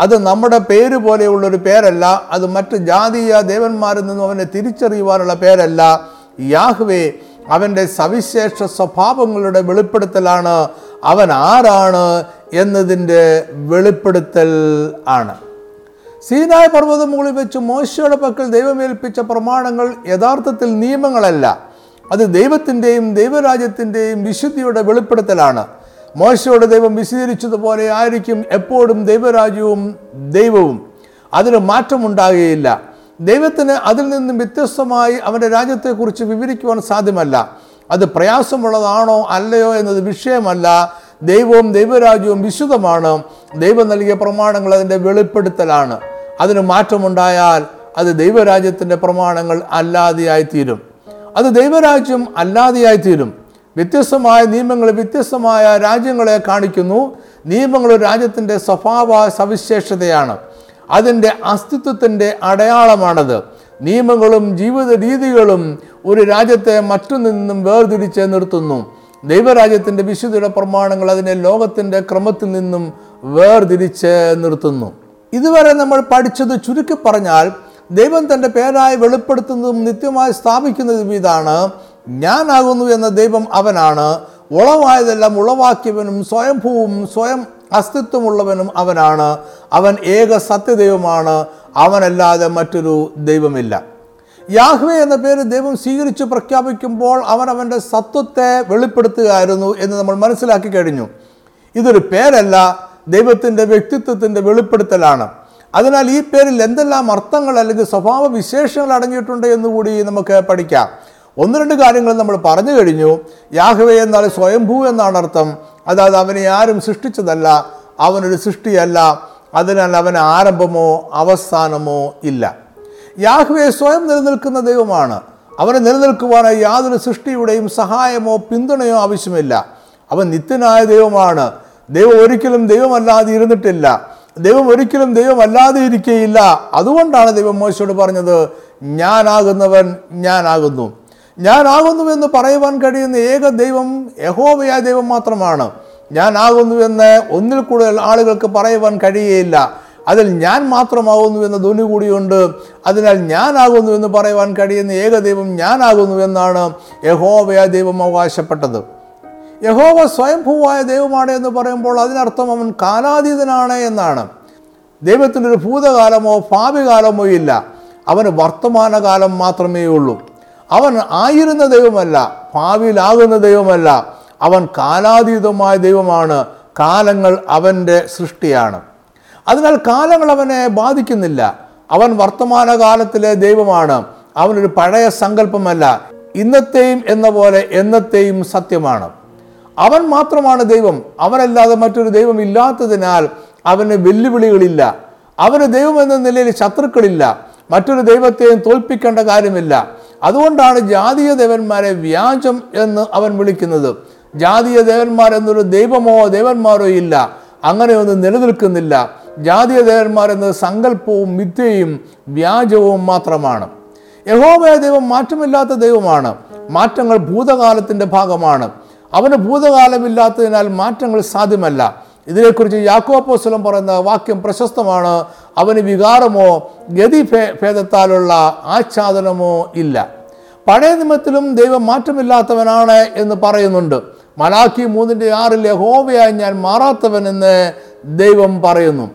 Speaker 1: അത് നമ്മുടെ പേര് പോലെയുള്ളൊരു പേരല്ല അത് മറ്റ് ജാതീയ ദേവന്മാരിൽ നിന്നും അവനെ തിരിച്ചറിയുവാനുള്ള പേരല്ല. യാഹ്വേ അവന്റെ സവിശേഷ സ്വഭാവങ്ങളുടെ വെളിപ്പെടുത്തലാണ്. അവൻ ആരാണ് എന്നതിന്റെ വെളിപ്പെടുത്തൽ ആണ്. സീനായ പർവതം മുകളിൽ വെച്ച് മോശയുടെ പക്കൽ ദൈവമേൽപ്പിച്ച പ്രമാണങ്ങൾ യഥാർത്ഥത്തിൽ നിയമങ്ങളല്ല. അത് ദൈവത്തിന്റെയും ദൈവരാജ്യത്തിന്റെയും വിശുദ്ധിയുടെ വെളിപ്പെടുത്തലാണ്. മോശയോട് ദൈവം വിശദീകരിച്ചതുപോലെ ആയിരിക്കും എപ്പോഴും ദൈവരാജ്യവും ദൈവവും. അതിന് മാറ്റമുണ്ടാകുകയില്ല. ദൈവത്തിന് അതിൽ നിന്നും വ്യത്യസ്തമായി അവന്റെ രാജ്യത്തെക്കുറിച്ച് വിവരിക്കുവാൻ സാധ്യമല്ല. അത് പ്രയാസമുള്ളതാണോ അല്ലയോ എന്നത് വിഷയമല്ല. ദൈവവും ദൈവരാജ്യവും വിശുദ്ധമാണ്. ദൈവം നൽകിയ പ്രമാണങ്ങൾ അതിന്റെ വെളിപ്പെടുത്തലാണ്. അതിന് മാറ്റമുണ്ടായാൽ അത് ദൈവരാജ്യത്തിന്റെ പ്രമാണങ്ങൾ അല്ലാതെയായിത്തീരും. അത് ദൈവരാജ്യം അല്ലാതെയായിത്തീരും. വ്യത്യസ്തമായ നിയമങ്ങൾ വ്യത്യസ്തമായ രാജ്യങ്ങളെ കാണിക്കുന്നു. നിയമങ്ങൾ ഒരു രാജ്യത്തിന്റെ സ്വഭാവ സവിശേഷതയാണ്. അതിന്റെ അസ്തിത്വത്തിന്റെ അടയാളമാണത്. നിയമങ്ങളും ജീവിത രീതികളും ഒരു രാജ്യത്തെ മറ്റൊന്നിൽ നിന്നും വേർതിരിച്ച് നിർത്തുന്നു. ദൈവരാജ്യത്തിന്റെ വിശുദ്ധിയുടെ പ്രമാണങ്ങൾ അതിനെ ലോകത്തിന്റെ ക്രമത്തിൽ നിന്നും വേർതിരിച്ച് നിർത്തുന്നു. ഇതുവരെ നമ്മൾ പഠിച്ചത് ചുരുക്കി പറഞ്ഞാൽ ദൈവം തന്റെ പേരായി വെളിപ്പെടുത്തുന്നതും നിത്യമായി സ്ഥാപിക്കുന്നതും ഇതാണ് ഞാനാകുന്നു എന്ന ദൈവം അവനാണ്. ഉളവായതെല്ലാം ഉളവാക്കിയവനും സ്വയംഭൂവും സ്വയം അസ്തിത്വമുള്ളവനും അവനാണ്. അവൻ ഏക സത്യദൈവമാണ്. അവനല്ലാതെ മറ്റൊരു ദൈവമില്ല. യാഹ്വേ എന്ന പേര് ദൈവം സ്വീകരിച്ച് പ്രഖ്യാപിക്കുമ്പോൾ അവൻ അവന്റെ സത്വത്തെ വെളിപ്പെടുത്തുകയായിരുന്നു എന്ന് നമ്മൾ മനസ്സിലാക്കി കഴിഞ്ഞു. ഇതൊരു പേരല്ല ദൈവത്തിന്റെ വ്യക്തിത്വത്തിന്റെ വെളിപ്പെടുത്തലാണ്. അതിനാൽ ഈ പേരിൽ എന്തെല്ലാം അർത്ഥങ്ങൾ അല്ലെങ്കിൽ സ്വഭാവ വിശേഷങ്ങൾ അടങ്ങിയിട്ടുണ്ട് എന്നുകൂടി നമുക്ക് പഠിക്കാം. ഒന്ന് രണ്ട് കാര്യങ്ങൾ നമ്മൾ പറഞ്ഞു കഴിഞ്ഞു. യാഹവേ എന്നാൽ സ്വയംഭൂ എന്നാണ് അർത്ഥം. അതായത് അവനെ ആരും സൃഷ്ടിച്ചതല്ല അവനൊരു സൃഷ്ടിയല്ല അതിനാൽ അവൻ ആരംഭമോ അവസാനമോ ഇല്ല. യാഹ്വേ സ്വയം നിലനിൽക്കുന്ന ദൈവമാണ്. അവനെ നിലനിൽക്കുവാനായി യാതൊരു സൃഷ്ടിയുടെയും സഹായമോ പിന്തുണയോ ആവശ്യമില്ല. അവൻ നിത്യനായ ദൈവമാണ്. ദൈവം ഒരിക്കലും ദൈവമല്ലാതെ ഇരുന്നിട്ടില്ല. ദൈവം ഒരിക്കലും ദൈവമല്ലാതെ ഇരിക്കുകയില്ല അതുകൊണ്ടാണ് ദൈവം മോശയോട് പറഞ്ഞത് ഞാനാകുന്നവൻ ഞാനാകുന്നു. ഞാനാകുന്നു എന്ന് പറയുവാൻ കഴിയുന്ന ഏക ദൈവം യഹോവയായ ദൈവം മാത്രമാണ്. ഞാനാകുന്നു എന്ന് ഒന്നിൽ കൂടുതൽ ആളുകൾക്ക് പറയുവാൻ കഴിയുകയില്ല അതിൽ ഞാൻ മാത്രമാകുന്നു എന്ന ധ്വനി കൂടിയുണ്ട്. അതിനാൽ ഞാനാകുന്നു എന്ന് പറയുവാൻ കഴിയുന്ന ഏക ദൈവം ഞാനാകുന്നു എന്നാണ് യഹോവയ ദൈവം അവകാശപ്പെട്ടത്. യഹോവ സ്വയംഭൂവായ ദൈവമാണ് എന്ന് പറയുമ്പോൾ അതിനർത്ഥം അവൻ കാലാതീതനാണ് എന്നാണ്. ദൈവത്തിനൊരു ഭൂതകാലമോ ഭാവികാലമോ ഇല്ല. അവന് വർത്തമാനകാലം മാത്രമേ ഉള്ളൂ അവൻ ആയിരുന്ന ദൈവമല്ല ഭാവിയിലാകുന്ന ദൈവമല്ല അവൻ കാലാതീതമായ ദൈവമാണ് കാലങ്ങൾ അവന്റെ സൃഷ്ടിയാണ്. അതിനാൽ കാലങ്ങൾ അവനെ ബാധിക്കുന്നില്ല. അവൻ വർത്തമാനകാലത്തിലെ ദൈവമാണ് അവനൊരു പഴയ സങ്കല്പമല്ല ഇന്നത്തെയും എന്ന പോലെ എന്നത്തെയും സത്യമാണ്. അവൻ മാത്രമാണ് ദൈവം അവനല്ലാതെ മറ്റൊരു ദൈവം ഇല്ലാത്തതിനാൽ അവന് വെല്ലുവിളികളില്ല. അവന് ദൈവം എന്ന നിലയിൽ ശത്രുക്കളില്ല മറ്റൊരു ദൈവത്തെയും തോൽപ്പിക്കേണ്ട കാര്യമില്ല. അതുകൊണ്ടാണ് ജാതീയ ദേവന്മാരെ വ്യാജം എന്ന് അവൻ വിളിക്കുന്നത്. ജാതീയ ദേവന്മാരെന്നൊരു ദൈവമോ ദേവന്മാരോ ഇല്ല. അങ്ങനെയൊന്നും നിലനിൽക്കുന്നില്ല. ജാതീയ ദേവന്മാർ എന്നത് സങ്കല്പവും മിഥ്യയും വ്യാജവും മാത്രമാണ്. യഹോമയ ദൈവം മാറ്റമില്ലാത്ത ദൈവമാണ്. മാറ്റങ്ങൾ ഭൂതകാലത്തിന്റെ ഭാഗമാണ്. അവന് ഭൂതകാലമില്ലാത്തതിനാൽ മാറ്റങ്ങൾ സാധ്യമല്ല. ഇതിനെക്കുറിച്ച് യാക്കോപ്പോസ്വലം പറയുന്ന വാക്യം പ്രശസ്തമാണ്. അവന് വികാരമോ ഗതി ഭേദത്താലുള്ള ആച്ഛാദനമോ ഇല്ല. പഴയ നിമത്തിലും ദൈവം മാറ്റമില്ലാത്തവനാണ് എന്ന് പറയുന്നുണ്ട്. മലാഖി മൂന്നിന്റെ ആറിൽ യഹോവയായി ഞാൻ മാറാത്തവൻ എന്ന് ദൈവം പറയുന്നു.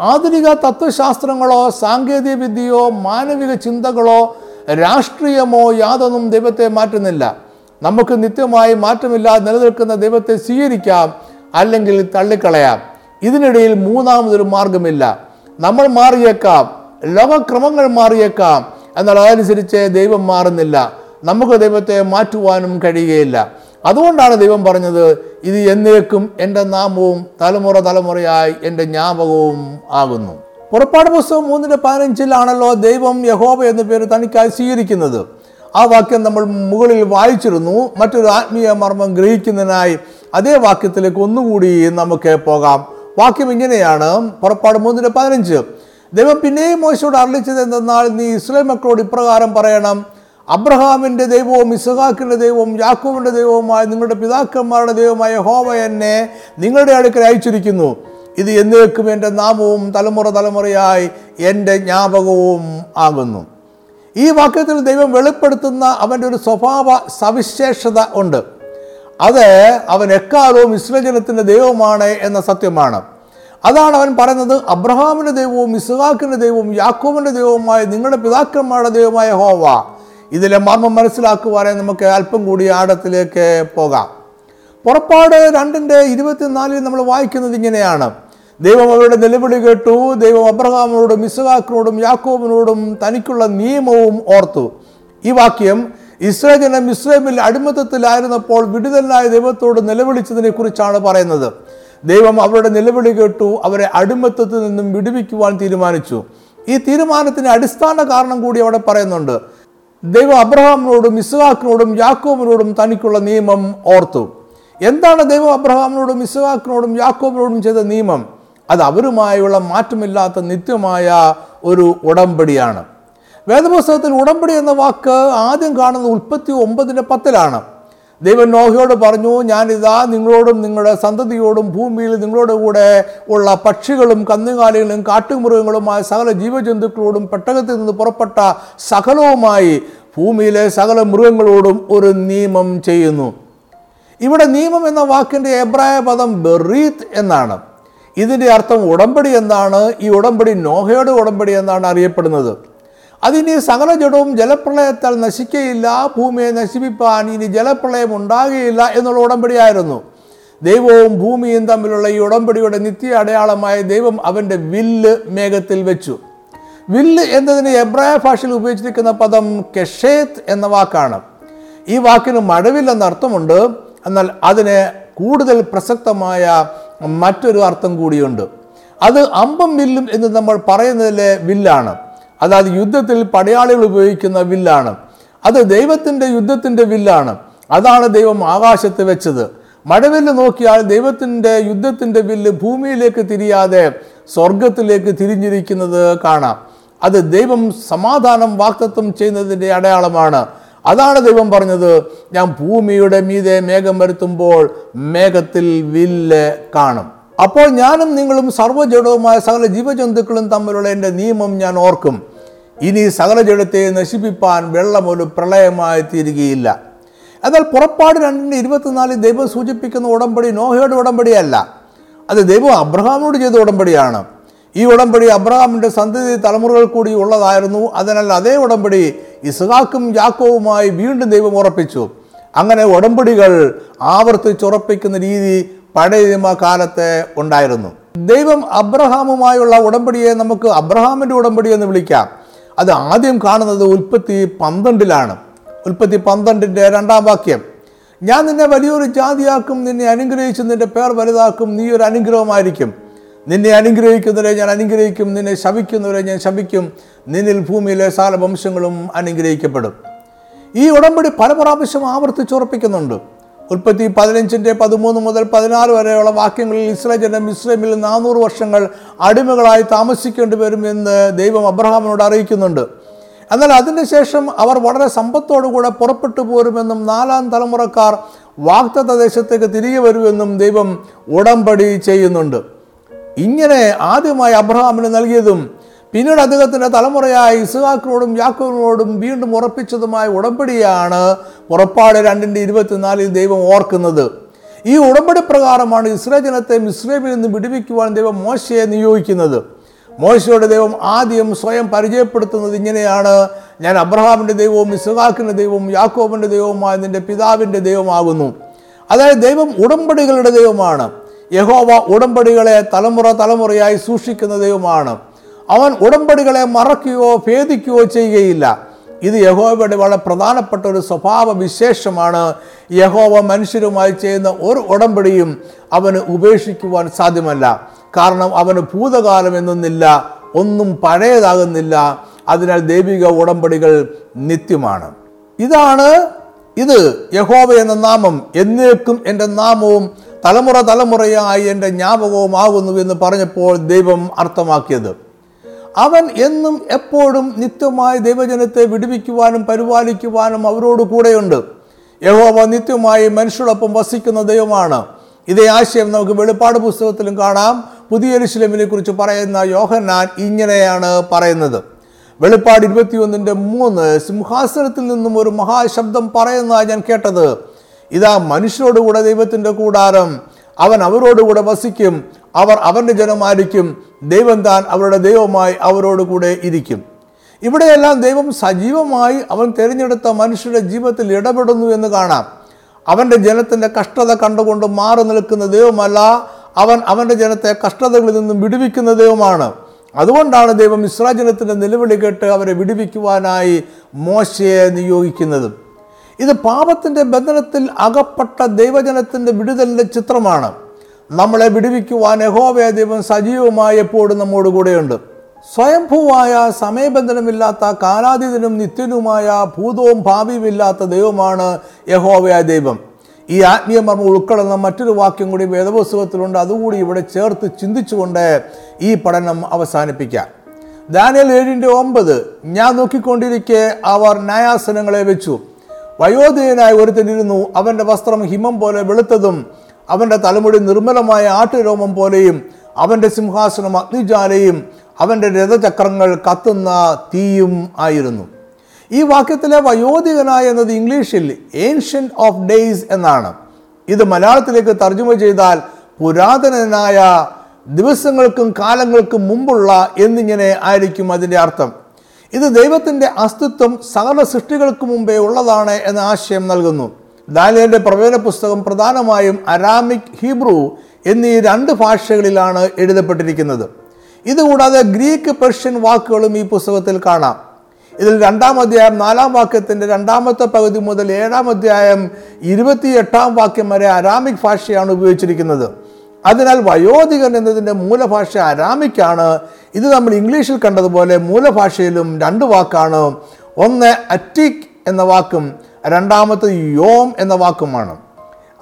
Speaker 1: ആധുനിക തത്വശാസ്ത്രങ്ങളോ സാങ്കേതിക വിദ്യയോ മാനവിക ചിന്തകളോ രാഷ്ട്രീയമോ യാതൊന്നും ദൈവത്തെ മാറ്റുന്നില്ല. നമുക്ക് നിത്യമായി മാറ്റമില്ലാതെ നിലനിൽക്കുന്ന ദൈവത്തെ സ്വീകരിക്കാം അല്ലെങ്കിൽ തള്ളിക്കളയാം. ഇതിനിടയിൽ മൂന്നാമതൊരു മാർഗമില്ല. നമ്മൾ മാറിയേക്കാം. ലോകക്രമങ്ങൾ മാറിയേക്കാം. എന്നാൽ അതനുസരിച്ച് ദൈവം മാറുന്നില്ല. നമുക്ക് ദൈവത്തെ മാറ്റുവാനും കഴിയുകയില്ല. അതുകൊണ്ടാണ് ദൈവം പറഞ്ഞത് ഇത് എന്നേക്കും എന്റെ നാമവും തലമുറ തലമുറയായി എന്റെ ജ്ഞാപകവും ആകുന്നു. പുറപ്പാട് പുസ്തകം മൂന്നിന്റെ പതിനഞ്ചിലാണല്ലോ ദൈവം യഹോബ എന്ന പേര് തനിക്കായി സ്വീകരിക്കുന്നത്. ആ വാക്യം നമ്മൾ മുകളിൽ വായിച്ചിരുന്നു. മറ്റൊരു ആത്മീയ മർമ്മം ഗ്രഹിക്കുന്നതിനായി അതേ വാക്യത്തിലേക്ക് ഒന്നുകൂടി നമുക്ക് പോകാം. വാക്യം ഇങ്ങനെയാണ്. പുറപ്പാട് മൂന്നിന്റെ പതിനഞ്ച്. ദൈവം പിന്നെയും മോശയോട് അറിയിച്ചത് എന്തെന്നാൽ നീ ഇസ്രായേൽ മക്കളോട് ഇപ്രകാരം പറയണം. അബ്രഹാമിന്റെ ദൈവവും ഇസഹാക്കിന്റെ ദൈവവും യാക്കോവിന്റെ ദൈവവുമായ നിങ്ങളുടെ പിതാക്കന്മാരുടെ ദൈവമായ ഹോവ എന്നെ നിങ്ങളുടെ അടുക്കൽ അയച്ചിരിക്കുന്നു. ഇത് എന്നേക്കും എന്റെ നാമവും തലമുറ തലമുറയായി എന്റെ ജ്ഞാപകവും ആകുന്നു. ഈ വാക്യത്തിൽ ദൈവം വെളിപ്പെടുത്തുന്ന അവന്റെ ഒരു സ്വഭാവ സവിശേഷത ഉണ്ട്. അത് അവൻ എക്കാലവും ഇസ്രജനത്തിന്റെ ദൈവമാണ് എന്ന സത്യമാണ്. അതാണ് അവൻ പറയുന്നത് അബ്രഹാമിന്റെ ദൈവവും ഇസ്ഹാക്കിന്റെ ദൈവവും യാക്കോബിന്റെ ദൈവവുമായ നിങ്ങളുടെ പിതാക്കന്മാരുടെ ദൈവമായ ഹോവ ഇതിലെ മർമ്മം മനസ്സിലാക്കുവാനായി നമുക്ക് അല്പം കൂടി ആഴത്തിലേക്ക് പോകാം. പുറപ്പാട് രണ്ടിന്റെ ഇരുപത്തിനാലിൽ നമ്മൾ വായിക്കുന്നത് ഇങ്ങനെയാണ്. ദൈവം അവരുടെ നിലവിളി കേട്ടു ദൈവം അബ്രഹാമിനോടും ഇസ്ഹാക്കിനോടും യാക്കോബിനോടും തനിക്കുള്ള നിയമവും ഓർത്തു. ഈ വാക്യം ഇസ്രായേൽ ജനം ഇസ്രേമിൽ അടിമത്തത്തിലായിരുന്നപ്പോൾ വിടുതലായ ദൈവത്തോട് നിലവിളിച്ചതിനെ കുറിച്ചാണ് പറയുന്നത്. ദൈവം അവരുടെ നിലവിളി കേട്ടു അവരെ അടിമത്തത്തിൽ നിന്നും വിടുവിക്കുവാൻ തീരുമാനിച്ചു. ഈ തീരുമാനത്തിന് അടിസ്ഥാന കാരണം കൂടി അവിടെ പറയുന്നുണ്ട്. ദൈവം അബ്രഹാമിനോടും ഇസ്ഹാക്കിനോടും യാക്കോബിനോടും തനിക്കുള്ള നിയമം ഓർത്തു. എന്താണ് ദൈവം അബ്രഹാമിനോടും ഇസ്ഹാക്കിനോടും യാക്കോബിനോടും ചെയ്ത നിയമം? അത് അവരുമായുള്ള മാറ്റമില്ലാത്ത നിത്യമായ ഒരു ഉടമ്പടിയാണ്. വേദപുസ്തകത്തിൽ ഉടമ്പടി എന്ന വാക്ക് ആദ്യം കാണുന്നത് ഉൽപ്പത്തി ഒമ്പതിന്റെ പത്തിലാണ്. ദൈവം നോഹയോട് പറഞ്ഞു ഞാനിതാ നിങ്ങളോടും നിങ്ങളുടെ സന്തതിയോടും ഭൂമിയിൽ നിങ്ങളുടെ കൂടെ ഉള്ള പക്ഷികളും കന്നുകാലികളും കാട്ടുമൃഗങ്ങളുമായ സകല ജീവജന്തുക്കളോടും പെട്ടകത്തിൽ നിന്ന് പുറപ്പെട്ട സകലവുമായി ഭൂമിയിലെ സകല മൃഗങ്ങളോടും ഒരു നിയമം ചെയ്യുന്നു. ഇവിടെ നിയമം എന്ന വാക്കിന്റെ എബ്രായ പദം ബെറീത്ത് എന്നാണ്. ഇതിന്റെ അർത്ഥം ഉടമ്പടി എന്നാണ്. ഈ ഉടമ്പടി നോഹയുടെ ഉടമ്പടി എന്നാണ് അറിയപ്പെടുന്നത്. അതിനി സകല ജഡവും ജലപ്രളയത്താൽ നശിക്കയില്ല ഭൂമിയെ നശിപ്പിപ്പാൻ ഇനി ജലപ്രളയം ഉണ്ടാകുകയില്ല എന്നുള്ള ഉടമ്പടിയായിരുന്നു. ദൈവവും ഭൂമിയും തമ്മിലുള്ള ഈ ഉടമ്പടിയുടെ നിത്യ അടയാളമായ ദൈവം അവന്റെ വില്ല് മേഘത്തിൽ വെച്ചു. വില്ല് എന്നതിന് എബ്രായ ഭാഷയിൽ ഉപയോഗിച്ചിരിക്കുന്ന പദം കെഷേത്ത് എന്ന വാക്കാണ്. ഈ വാക്കിന് മഴവില്ലെന്ന അർത്ഥമുണ്ട് എന്നാൽ അതിന് കൂടുതൽ പ്രസക്തമായ മറ്റൊരു അർത്ഥം കൂടിയുണ്ട്. അത് അമ്പം വില്ലും എന്ന് നമ്മൾ പറയുന്നതിലെ വില്ലാണ്. അതായത് യുദ്ധത്തിൽ പടയാളികൾ ഉപയോഗിക്കുന്ന വില്ലാണ്. അത് ദൈവത്തിന്റെ യുദ്ധത്തിന്റെ വില്ലാണ്. അതാണ് ദൈവം ആകാശത്ത് വെച്ചത്. മഴവില്ല് നോക്കിയാൽ ദൈവത്തിന്റെ യുദ്ധത്തിന്റെ വില്ല് ഭൂമിയിലേക്ക് തിരിയാതെ സ്വർഗത്തിലേക്ക് തിരിഞ്ഞിരിക്കുന്നത് കാണാം. അത് ദൈവം സമാധാനം വാക്തത്വം ചെയ്യുന്നതിന്റെ അടയാളമാണ്. അതാണ് ദൈവം പറഞ്ഞത്. ഞാൻ ഭൂമിയുടെ മീതെ മേഘം വരുത്തുമ്പോൾ മേഘത്തിൽ വില്ല് കാണും. അപ്പോൾ ഞാനും നിങ്ങളും സർവജഡവുമായ സകല ജീവജന്തുക്കളും തമ്മിലുള്ള എന്റെ നിയമം ഞാൻ ഓർക്കും. ഇനി സകല ജഡത്തെ നശിപ്പിപ്പാൻ വെള്ളം ഒരു പ്രളയമായി തീരുകയില്ല. എന്നാൽ പുറപ്പാട് രണ്ടിന്റെ ഇരുപത്തിനാലിൽ ദൈവം സൂചിപ്പിക്കുന്ന ഉടമ്പടി നോഹയുടെ ഉടമ്പടിയല്ല. അത് ദൈവം അബ്രഹാമിനോട് ചെയ്ത ഉടമ്പടിയാണ്. ഈ ഉടമ്പടി അബ്രഹാമിന്റെ സന്തതി തലമുറകൾ കൂടി ഉള്ളതായിരുന്നു. അതിനാൽ അതേ ഉടമ്പടി ഇസ്ഹാക്കും യാക്കോവുമായി വീണ്ടും ദൈവം ഉറപ്പിച്ചു. അങ്ങനെ ഉടമ്പടികൾ ആവർത്തിച്ചുറപ്പിക്കുന്ന രീതി പഴയ നിയമകാലത്തെ ഉണ്ടായിരുന്നു. ദൈവം അബ്രഹാമുമായുള്ള ഉടമ്പടിയെ നമുക്ക് അബ്രഹാമിന്റെ ഉടമ്പടി എന്ന് വിളിക്കാം. അത് ആദ്യം കാണുന്നത് ഉൽപ്പത്തി പന്ത്രണ്ടിലാണ്. ഉൽപ്പത്തി പന്ത്രണ്ടിന്റെ രണ്ടാം വാക്യം. ഞാൻ നിന്നെ വലിയൊരു ജാതിയാക്കും നിന്നെ അനുഗ്രഹിച്ച് നിന്റെ പേർ വലുതാക്കും നീ ഒരു അനുഗ്രഹമായിരിക്കും നിന്നെ അനുഗ്രഹിക്കുന്നവരെ ഞാൻ അനുഗ്രഹിക്കും നിന്നെ ശപിക്കുന്നവരെ ഞാൻ ശപിക്കും. നിന്നിൽ ഭൂമിയിലെ സാല വംശങ്ങളും അനുഗ്രഹിക്കപ്പെടും. ഈ ഉടമ്പടി പല പ്രാവശ്യം ആവർത്തിച്ചുറപ്പിക്കുന്നുണ്ട്. ഉൽപ്പത്തി പതിനഞ്ചിന്റെ പതിമൂന്ന് മുതൽ പതിനാറ് വരെയുള്ള വാക്യങ്ങളിൽ ഇസ്രായേൽ ജനം ഇസ്രയേലിൽ നാനൂറ് വർഷങ്ങൾ അടിമകളായി താമസിക്കേണ്ടി വരും എന്ന് ദൈവം അബ്രഹാമിനോട് അറിയിക്കുന്നുണ്ട്. എന്നാൽ അതിന്റെ ശേഷം അവർ വളരെ സമ്പത്തോടുകൂടെ പുറപ്പെട്ടു പോരുമെന്നും നാലാം തലമുറക്കാർ വാഗ്ദത്ത ദേശത്തേക്ക് തിരികെ വരുമെന്നും ദൈവം ഉടമ്പടി ചെയ്യുന്നുണ്ട്. ഇങ്ങനെ ആദ്യമായി അബ്രഹാമിന് നൽകിയതും പിന്നീട് അദ്ദേഹത്തിന്റെ തലമുറയായ ഇസുഹാക്കിനോടും യാക്കോവിനോടും വീണ്ടും ഉറപ്പിച്ചതുമായ ഉടമ്പടിയാണ് പുറപ്പാട് രണ്ടിന്റെ ഇരുപത്തിനാലിൽ ദൈവം ഓർക്കുന്നത്. ഈ ഉടമ്പടി പ്രകാരമാണ് ഇസ്രേ ജനത്തെ മിസ്രൈമിൽ നിന്ന് വിടുവിക്കുവാൻ ദൈവം മോശയെ നിയോഗിക്കുന്നത്. മോശയുടെ ദൈവം ആദ്യം സ്വയം പരിചയപ്പെടുത്തുന്നത് ഇങ്ങനെയാണ്. ഞാൻ അബ്രഹാമിന്റെ ദൈവവും ഇസുഹാക്കിന്റെ ദൈവവും യാക്കോബിന്റെ ദൈവവുമായ നിന്റെ പിതാവിന്റെ ദൈവമാകുന്നു അതായത് ദൈവം ഉടമ്പടികളുടെ ദൈവമാണ്. യഹോവ ഉടമ്പടികളെ തലമുറ തലമുറയായി സൂക്ഷിക്കുന്ന ദൈവമാണ്. അവൻ ഉടമ്പടികളെ മറക്കുകയോ ഭേദിക്കുകയോ ചെയ്യുകയില്ല. ഇത് യഹോവയുടെ വളരെ പ്രധാനപ്പെട്ട ഒരു സ്വഭാവ വിശേഷമാണ് യഹോവ മനുഷ്യരുമായി ചെയ്യുന്ന ഒരു ഉടമ്പടിയും അവന് ഉപേക്ഷിക്കുവാൻ സാധ്യമല്ല. കാരണം അവന് ഭൂതകാലം എന്നൊന്നില്ല ഒന്നും പഴയതാകുന്നില്ല. അതിനാൽ ദൈവിക ഉടമ്പടികൾ നിത്യമാണ്. ഇതാണ് ഇത് യഹോവ എന്ന നാമം. എന്നേക്കും എന്റെ നാമവും തലമുറ തലമുറയായി എന്റെ ജ്ഞാപകവും ആകുന്നു എന്ന് പറഞ്ഞപ്പോൾ ദൈവം അർത്ഥമാക്കിയത്. അവൻ എന്നും എപ്പോഴും നിത്യമായി ദൈവജനത്തെ വിടുവിക്കുവാനും പരിപാലിക്കുവാനും അവരോട് കൂടെയുണ്ട്. യഹോവ നിത്യമായി മനുഷ്യരോടൊപ്പം വസിക്കുന്ന ദൈവമാണ്. ഇതേ ആശയം നമുക്ക് വെളിപ്പാട് പുസ്തകത്തിലും കാണാം. പുതിയ എരുശലേമിനെ കുറിച്ച് പറയുന്ന യോഹന്നാൻ ഇങ്ങനെയാണ് പറയുന്നത്. വെളിപ്പാട് ഇരുപത്തിയൊന്നിന്റെ മൂന്ന് സിംഹാസനത്തിൽ നിന്നും ഒരു മഹാശബ്ദം പറയുന്നതാണ് ഞാൻ കേട്ടത്. ഇതാ മനുഷ്യരോടുകൂടെ ദൈവത്തിന്റെ കൂടാരം. അവൻ അവരോടുകൂടെ വസിക്കും. അവർ അവന്റെ ജനമായിരിക്കും. ദൈവം താൻ അവരുടെ ദൈവമായി അവരോട് കൂടെ ഇരിക്കും. ഇവിടെയെല്ലാം ദൈവം സജീവമായി അവൻ തിരഞ്ഞെടുത്ത മനുഷ്യരുടെ ജീവിതത്തിൽ ഇടപെടുന്നു എന്ന് കാണാം. അവന്റെ ജനത്തിന്റെ കഷ്ടത കണ്ടുകൊണ്ട് മാറി നിൽക്കുന്ന ദൈവമല്ല അവൻ അവന്റെ ജനത്തെ കഷ്ടതകളിൽ നിന്നും വിടുവിക്കുന്ന ദൈവമാണ്. അതുകൊണ്ടാണ് ദൈവം ഇസ്രാജനത്തിന്റെ നിലവിളി കേട്ട് അവരെ വിടുവിക്കുവാനായി മോശയെ നിയോഗിക്കുന്നത്. ഇത് പാപത്തിന്റെ ബന്ധനത്തിൽ അകപ്പെട്ട ദൈവജനത്തിന്റെ വിടുതലിന്റെ ചിത്രമാണ്. നമ്മളെ വിടുവിക്കുവാൻ യഹോവയ ദൈവം സജീവമായി എപ്പോഴും നമ്മോട് കൂടെയുണ്ട്. സ്വയംഭൂവായ സമയബന്ധനമില്ലാത്ത കാലാതീതനും നിത്യനുമായ ഭൂതവും ഭാവിയുമില്ലാത്ത ദൈവമാണ് യഹോവയ ദൈവം. ഈ ആത്മീയ മർമ്മം ഉൾക്കൊള്ളുന്ന മറ്റൊരു വാക്യം കൂടി വേദപുസ്തകത്തിലുണ്ട്. അതുകൂടി ഇവിടെ ചേർത്ത് ചിന്തിച്ചുകൊണ്ട് ഈ പഠനം അവസാനിപ്പിക്കാം. ദാനിയൽ ഏഴിന്റെ ഒമ്പത് ഞാൻ നോക്കിക്കൊണ്ടിരിക്കെ അവർ ന്യായാസനങ്ങളെ വെച്ചു. വയോധികനായ ഒരുത്തനിരുന്നു അവന്റെ വസ്ത്രം ഹിമം പോലെ വെളുത്തതും അവന്റെ തലമുടി നിർമ്മലമായ ആട്ടുരോമം പോലെയും അവന്റെ സിംഹാസനം അഗ്നിജാലയും അവന്റെ രഥചക്രങ്ങൾ കത്തുന്ന തീയും ആയിരുന്നു. ഈ വാക്യത്തിലെ വയോധികനായ എന്നത് ഇംഗ്ലീഷിൽ ഏൻഷ്യൻ ഓഫ് ഡേയ്സ് എന്നാണ്. ഇത് മലയാളത്തിലേക്ക് തർജമ ചെയ്താൽ പുരാതനനായ ദിവസങ്ങൾക്കും കാലങ്ങൾക്കും മുമ്പുള്ള എന്നിങ്ങനെ ആയിരിക്കും അതിന്റെ അർത്ഥം. ഇത് ദൈവത്തിന്റെ അസ്തിത്വം സകല സൃഷ്ടികൾക്ക് മുമ്പേ ഉള്ളതാണ് എന്ന ആശയം നൽകുന്നു. ദാനിയലിന്റെ പ്രവചന പുസ്തകം പ്രധാനമായും അരാമിക് ഹീബ്രു എന്നീ രണ്ട് ഭാഷകളിലാണ് എഴുതപ്പെട്ടിരിക്കുന്നത്. ഇതുകൂടാതെ ഗ്രീക്ക് പെർഷ്യൻ വാക്കുകളും ഈ പുസ്തകത്തിൽ കാണാം. ഇതിൽ രണ്ടാം അധ്യായം നാലാം വാക്യത്തിന്റെ രണ്ടാമത്തെ പകുതി മുതൽ ഏഴാം അധ്യായം ഇരുപത്തിയെട്ടാം വാക്യം വരെ അരാമിക് ഭാഷയാണ് ഉപയോഗിച്ചിരിക്കുന്നത്. അതിനാൽ വയോധികൻ എന്നതിന്റെ മൂലഭാഷ അരാമിക്കാണ്. ഇത് നമ്മൾ ഇംഗ്ലീഷിൽ കണ്ടതുപോലെ മൂലഭാഷയിലും രണ്ട് വാക്കാണ്. ഒന്ന് അറ്റിക് എന്ന വാക്കും രണ്ടാമത്തെ യോം എന്ന വാക്കുമാണ്.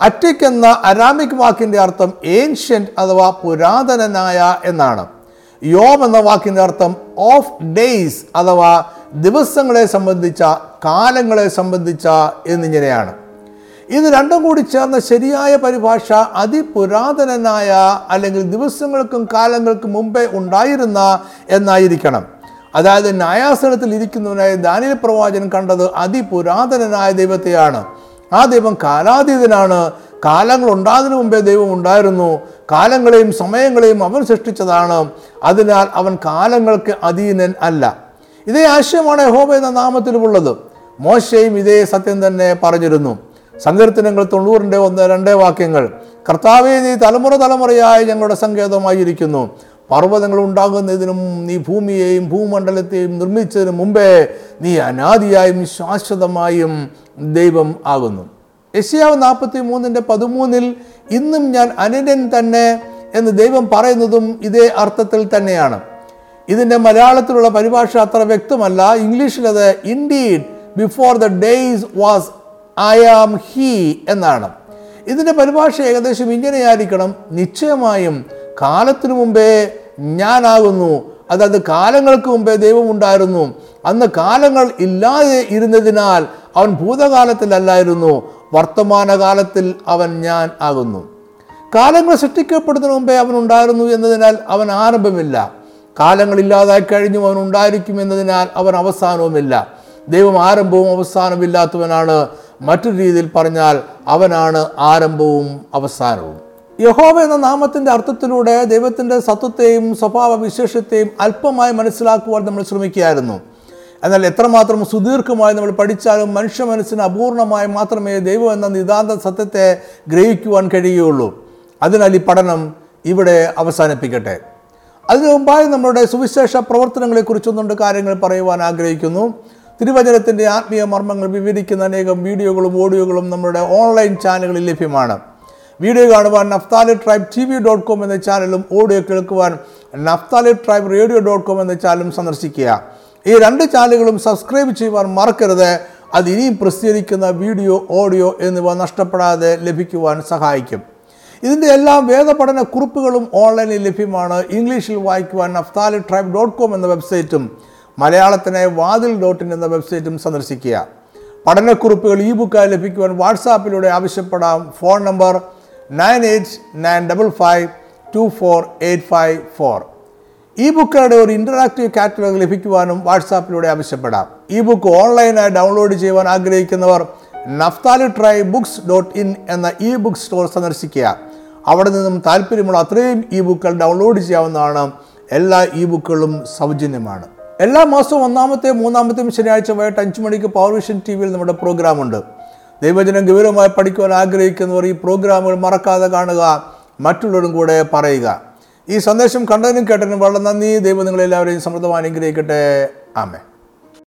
Speaker 1: അറ്റിക് എന്ന അരാമിക് വാക്കിന്റെ അർത്ഥം ഏൻഷ്യന്റ് അഥവാ പുരാതനനായ എന്നാണ്. യോം എന്ന വാക്കിന്റെ അർത്ഥം ഓഫ് ഡേയ്സ് അഥവാ ദിവസങ്ങളെ സംബന്ധിച്ച കാലങ്ങളെ സംബന്ധിച്ച എന്നിങ്ങനെയാണ്. ഇത് രണ്ടും കൂടി ചേർന്ന ശരിയായ പരിഭാഷ അതിപുരാതനനായ അല്ലെങ്കിൽ ദിവസങ്ങൾക്കും കാലങ്ങൾക്കും മുമ്പേ ഉണ്ടായിരുന്ന എന്നായിരിക്കണം. അതായത് ന്യായാസനത്തിൽ ഇരിക്കുന്നവനായ ദാനിയൽ പ്രവാചകൻ കണ്ടത് അതിപുരാതനനായ ദൈവത്തെയാണ്. ആ ദൈവം കാലാതീതനാണ്. കാലങ്ങൾ ഉണ്ടാകുന്നതിന് മുമ്പേ ദൈവം ഉണ്ടായിരുന്നു. കാലങ്ങളെയും സമയങ്ങളെയും അവൻ സൃഷ്ടിച്ചതാണ്. അതിനാൽ അവൻ കാലങ്ങൾക്ക് അധീനൻ അല്ല. ഇതേ ആശയമാണ് യഹോബ എന്ന നാമത്തിലുമുള്ളത്. മോശയും ഇതേ സത്യം തന്നെ പറഞ്ഞിരുന്നു. സങ്കീർത്തനങ്ങൾ തൊണ്ണൂറിന്റെ ഒന്ന് രണ്ട് വാക്യങ്ങൾ. കർത്താവേ നീ തലമുറ തലമുറയായി ഞങ്ങളുടെ സങ്കേതമായിരിക്കുന്നു. പർവതങ്ങൾ ഉണ്ടാകുന്നതിനും നീ ഭൂമിയെയും ഭൂമണ്ഡലത്തെയും നിർമ്മിച്ചതിനു മുമ്പേ നീ അനാദിയായും ശാശ്വതമായും ദൈവം ആകുന്നു. യശയാവ് നാൽപ്പത്തി മൂന്നിന്റെ പതിമൂന്നിൽ ഇന്നും ഞാൻ അനന്യൻ തന്നെ എന്ന് ദൈവം പറയുന്നതും ഇതേ അർത്ഥത്തിൽ തന്നെയാണ്. ഇതിന്റെ മലയാളത്തിലുള്ള പരിഭാഷ അത്ര വ്യക്തമല്ല. ഇംഗ്ലീഷിലത് indeed before the days was I am he എന്നാണ്. ഇതിന്റെ പരിഭാഷ ഏകദേശം ഇങ്ങനെയായിരിക്കണം. നിശ്ചയമായും കാലത്തിനു മുമ്പേ ഞാനാകുന്നു. അതായത് കാലങ്ങൾക്ക് മുമ്പേ ദൈവം ഉണ്ടായിരുന്നു. അന്ന് കാലങ്ങൾ ഇല്ലാതെ ഇരുന്നതിനാൽ അവൻ ഭൂതകാലത്തിലല്ലായിരുന്നു. വർത്തമാനകാലത്തിൽ അവൻ ഞാൻ ആകുന്നു. കാലങ്ങൾ സൃഷ്ടിക്കപ്പെടുന്നതിന് മുമ്പേ അവൻ ഉണ്ടായിരുന്നു എന്നതിനാൽ അവൻ ആരംഭമില്ല. കാലങ്ങൾ ഇല്ലാതായി കഴിഞ്ഞും അവൻ ഉണ്ടായിരിക്കും എന്നതിനാൽ അവൻ അവസാനവുമില്ല. ദൈവം ആരംഭവും അവസാനവും ഇല്ലാത്തവനാണ് മറ്റൊരു രീതിയിൽ പറഞ്ഞാൽ അവനാണ് ആരംഭവും അവസാനവും. യഹോവ എന്ന നാമത്തിന്റെ അർത്ഥത്തിലൂടെ ദൈവത്തിന്റെ സത്വത്തെയും സ്വഭാവ വിശേഷത്തെയും അല്പമായി മനസ്സിലാക്കുവാൻ നമ്മൾ ശ്രമിക്കുകയായിരുന്നു. എന്നാൽ എത്രമാത്രം സുദീർഘമായി നമ്മൾ പഠിച്ചാലും മനുഷ്യ മനസ്സിന് അപൂർണമായി മാത്രമേ ദൈവം എന്ന നിതാന്ത സത്യത്തെ ഗ്രഹിക്കുവാൻ കഴിയുകയുള്ളൂ അതിനാൽ ഈ പഠനം ഇവിടെ അവസാനിപ്പിക്കട്ടെ. അതിനു മുമ്പായി നമ്മളുടെ സുവിശേഷ പ്രവർത്തനങ്ങളെക്കുറിച്ചൊന്നുണ്ട് കാര്യങ്ങൾ പറയുവാൻ ആഗ്രഹിക്കുന്നു. തിരുവചനത്തിന്റെ ആത്മീയ മർമ്മങ്ങൾ വിവരിക്കുന്ന അനേകം വീഡിയോകളും ഓഡിയോകളും നമ്മുടെ ഓൺലൈൻ ചാനലുകളിൽ ലഭ്യമാണ്. വീഡിയോ കാണുവാൻ Naphtali tribe T V dot com എന്ന ചാനലും ഓഡിയോ കേൾക്കുവാൻ Naphtali tribe radio dot com എന്ന ചാനലും സന്ദർശിക്കുക. ഈ രണ്ട് ചാനലുകളും സബ്സ്ക്രൈബ് ചെയ്യുവാൻ മറക്കരുത്. അത് ഇനിയും പ്രസിദ്ധീകരിക്കുന്ന വീഡിയോ ഓഡിയോ എന്നിവ നഷ്ടപ്പെടാതെ ലഭിക്കുവാൻ സഹായിക്കും. ഇതിന്റെ എല്ലാ വേദപഠന കുറിപ്പുകളും ഓൺലൈനിൽ ലഭ്യമാണ്. ഇംഗ്ലീഷിൽ വായിക്കുവാൻ നഫ്താലി ട്രൈബ് ഡോട്ട് കോം എന്ന വെബ്സൈറ്റും മലയാളത്തിനായി വാതിൽ ഡോട്ട് ഇൻ എന്ന വെബ്സൈറ്റും സന്ദർശിക്കുക. പഠനക്കുറിപ്പുകൾ ഇ ബുക്കായി ലഭിക്കുവാൻ വാട്സാപ്പിലൂടെ ആവശ്യപ്പെടാം. Phone number nine eight nine double five two four eight five four. ഈ ബുക്കുകളുടെ ഒരു ഇന്ററാക്റ്റീവ് കാറ്റലോഗ് ലഭിക്കുവാനും വാട്സാപ്പിലൂടെ ആവശ്യപ്പെടാം. ഈ ബുക്ക് ഓൺലൈനായി ഡൗൺലോഡ് ചെയ്യുവാൻ ആഗ്രഹിക്കുന്നവർ Naphtali tribe books dot in എന്ന ഇ ബുക്ക് സ്റ്റോർ സന്ദർശിക്കുക. അവിടെ നിന്നും താല്പര്യമുള്ള അത്രയും ഇ ബുക്കുകൾ ഡൗൺലോഡ് ചെയ്യാവുന്നതാണ്. എല്ലാ ഇ ബുക്കുകളും സൗജന്യമാണ്. എല്ലാ മാസവും ഒന്നാമത്തെ മൂന്നാമത്തെയും ശനിയാഴ്ച വൈകിട്ട് അഞ്ച് മണിക്ക് പവർ വിഷൻ ടി വിയിൽ നമ്മുടെ പ്രോഗ്രാമുണ്ട് ദൈവജനം ഗൗരവമായി പഠിക്കുവാൻ ആഗ്രഹിക്കുന്നവർ ഈ പ്രോഗ്രാമുകൾ മറക്കാതെ കാണുക. മറ്റുള്ളവരും കൂടെ പറയുക. ഈ സന്ദേശം കണ്ടതിനും കേട്ടതിനും വളരെ നന്ദി. ദൈവം നിങ്ങളെല്ലാവരെയും സമൃദ്ധമായി അനുഗ്രഹിക്കട്ടെ. ആമേ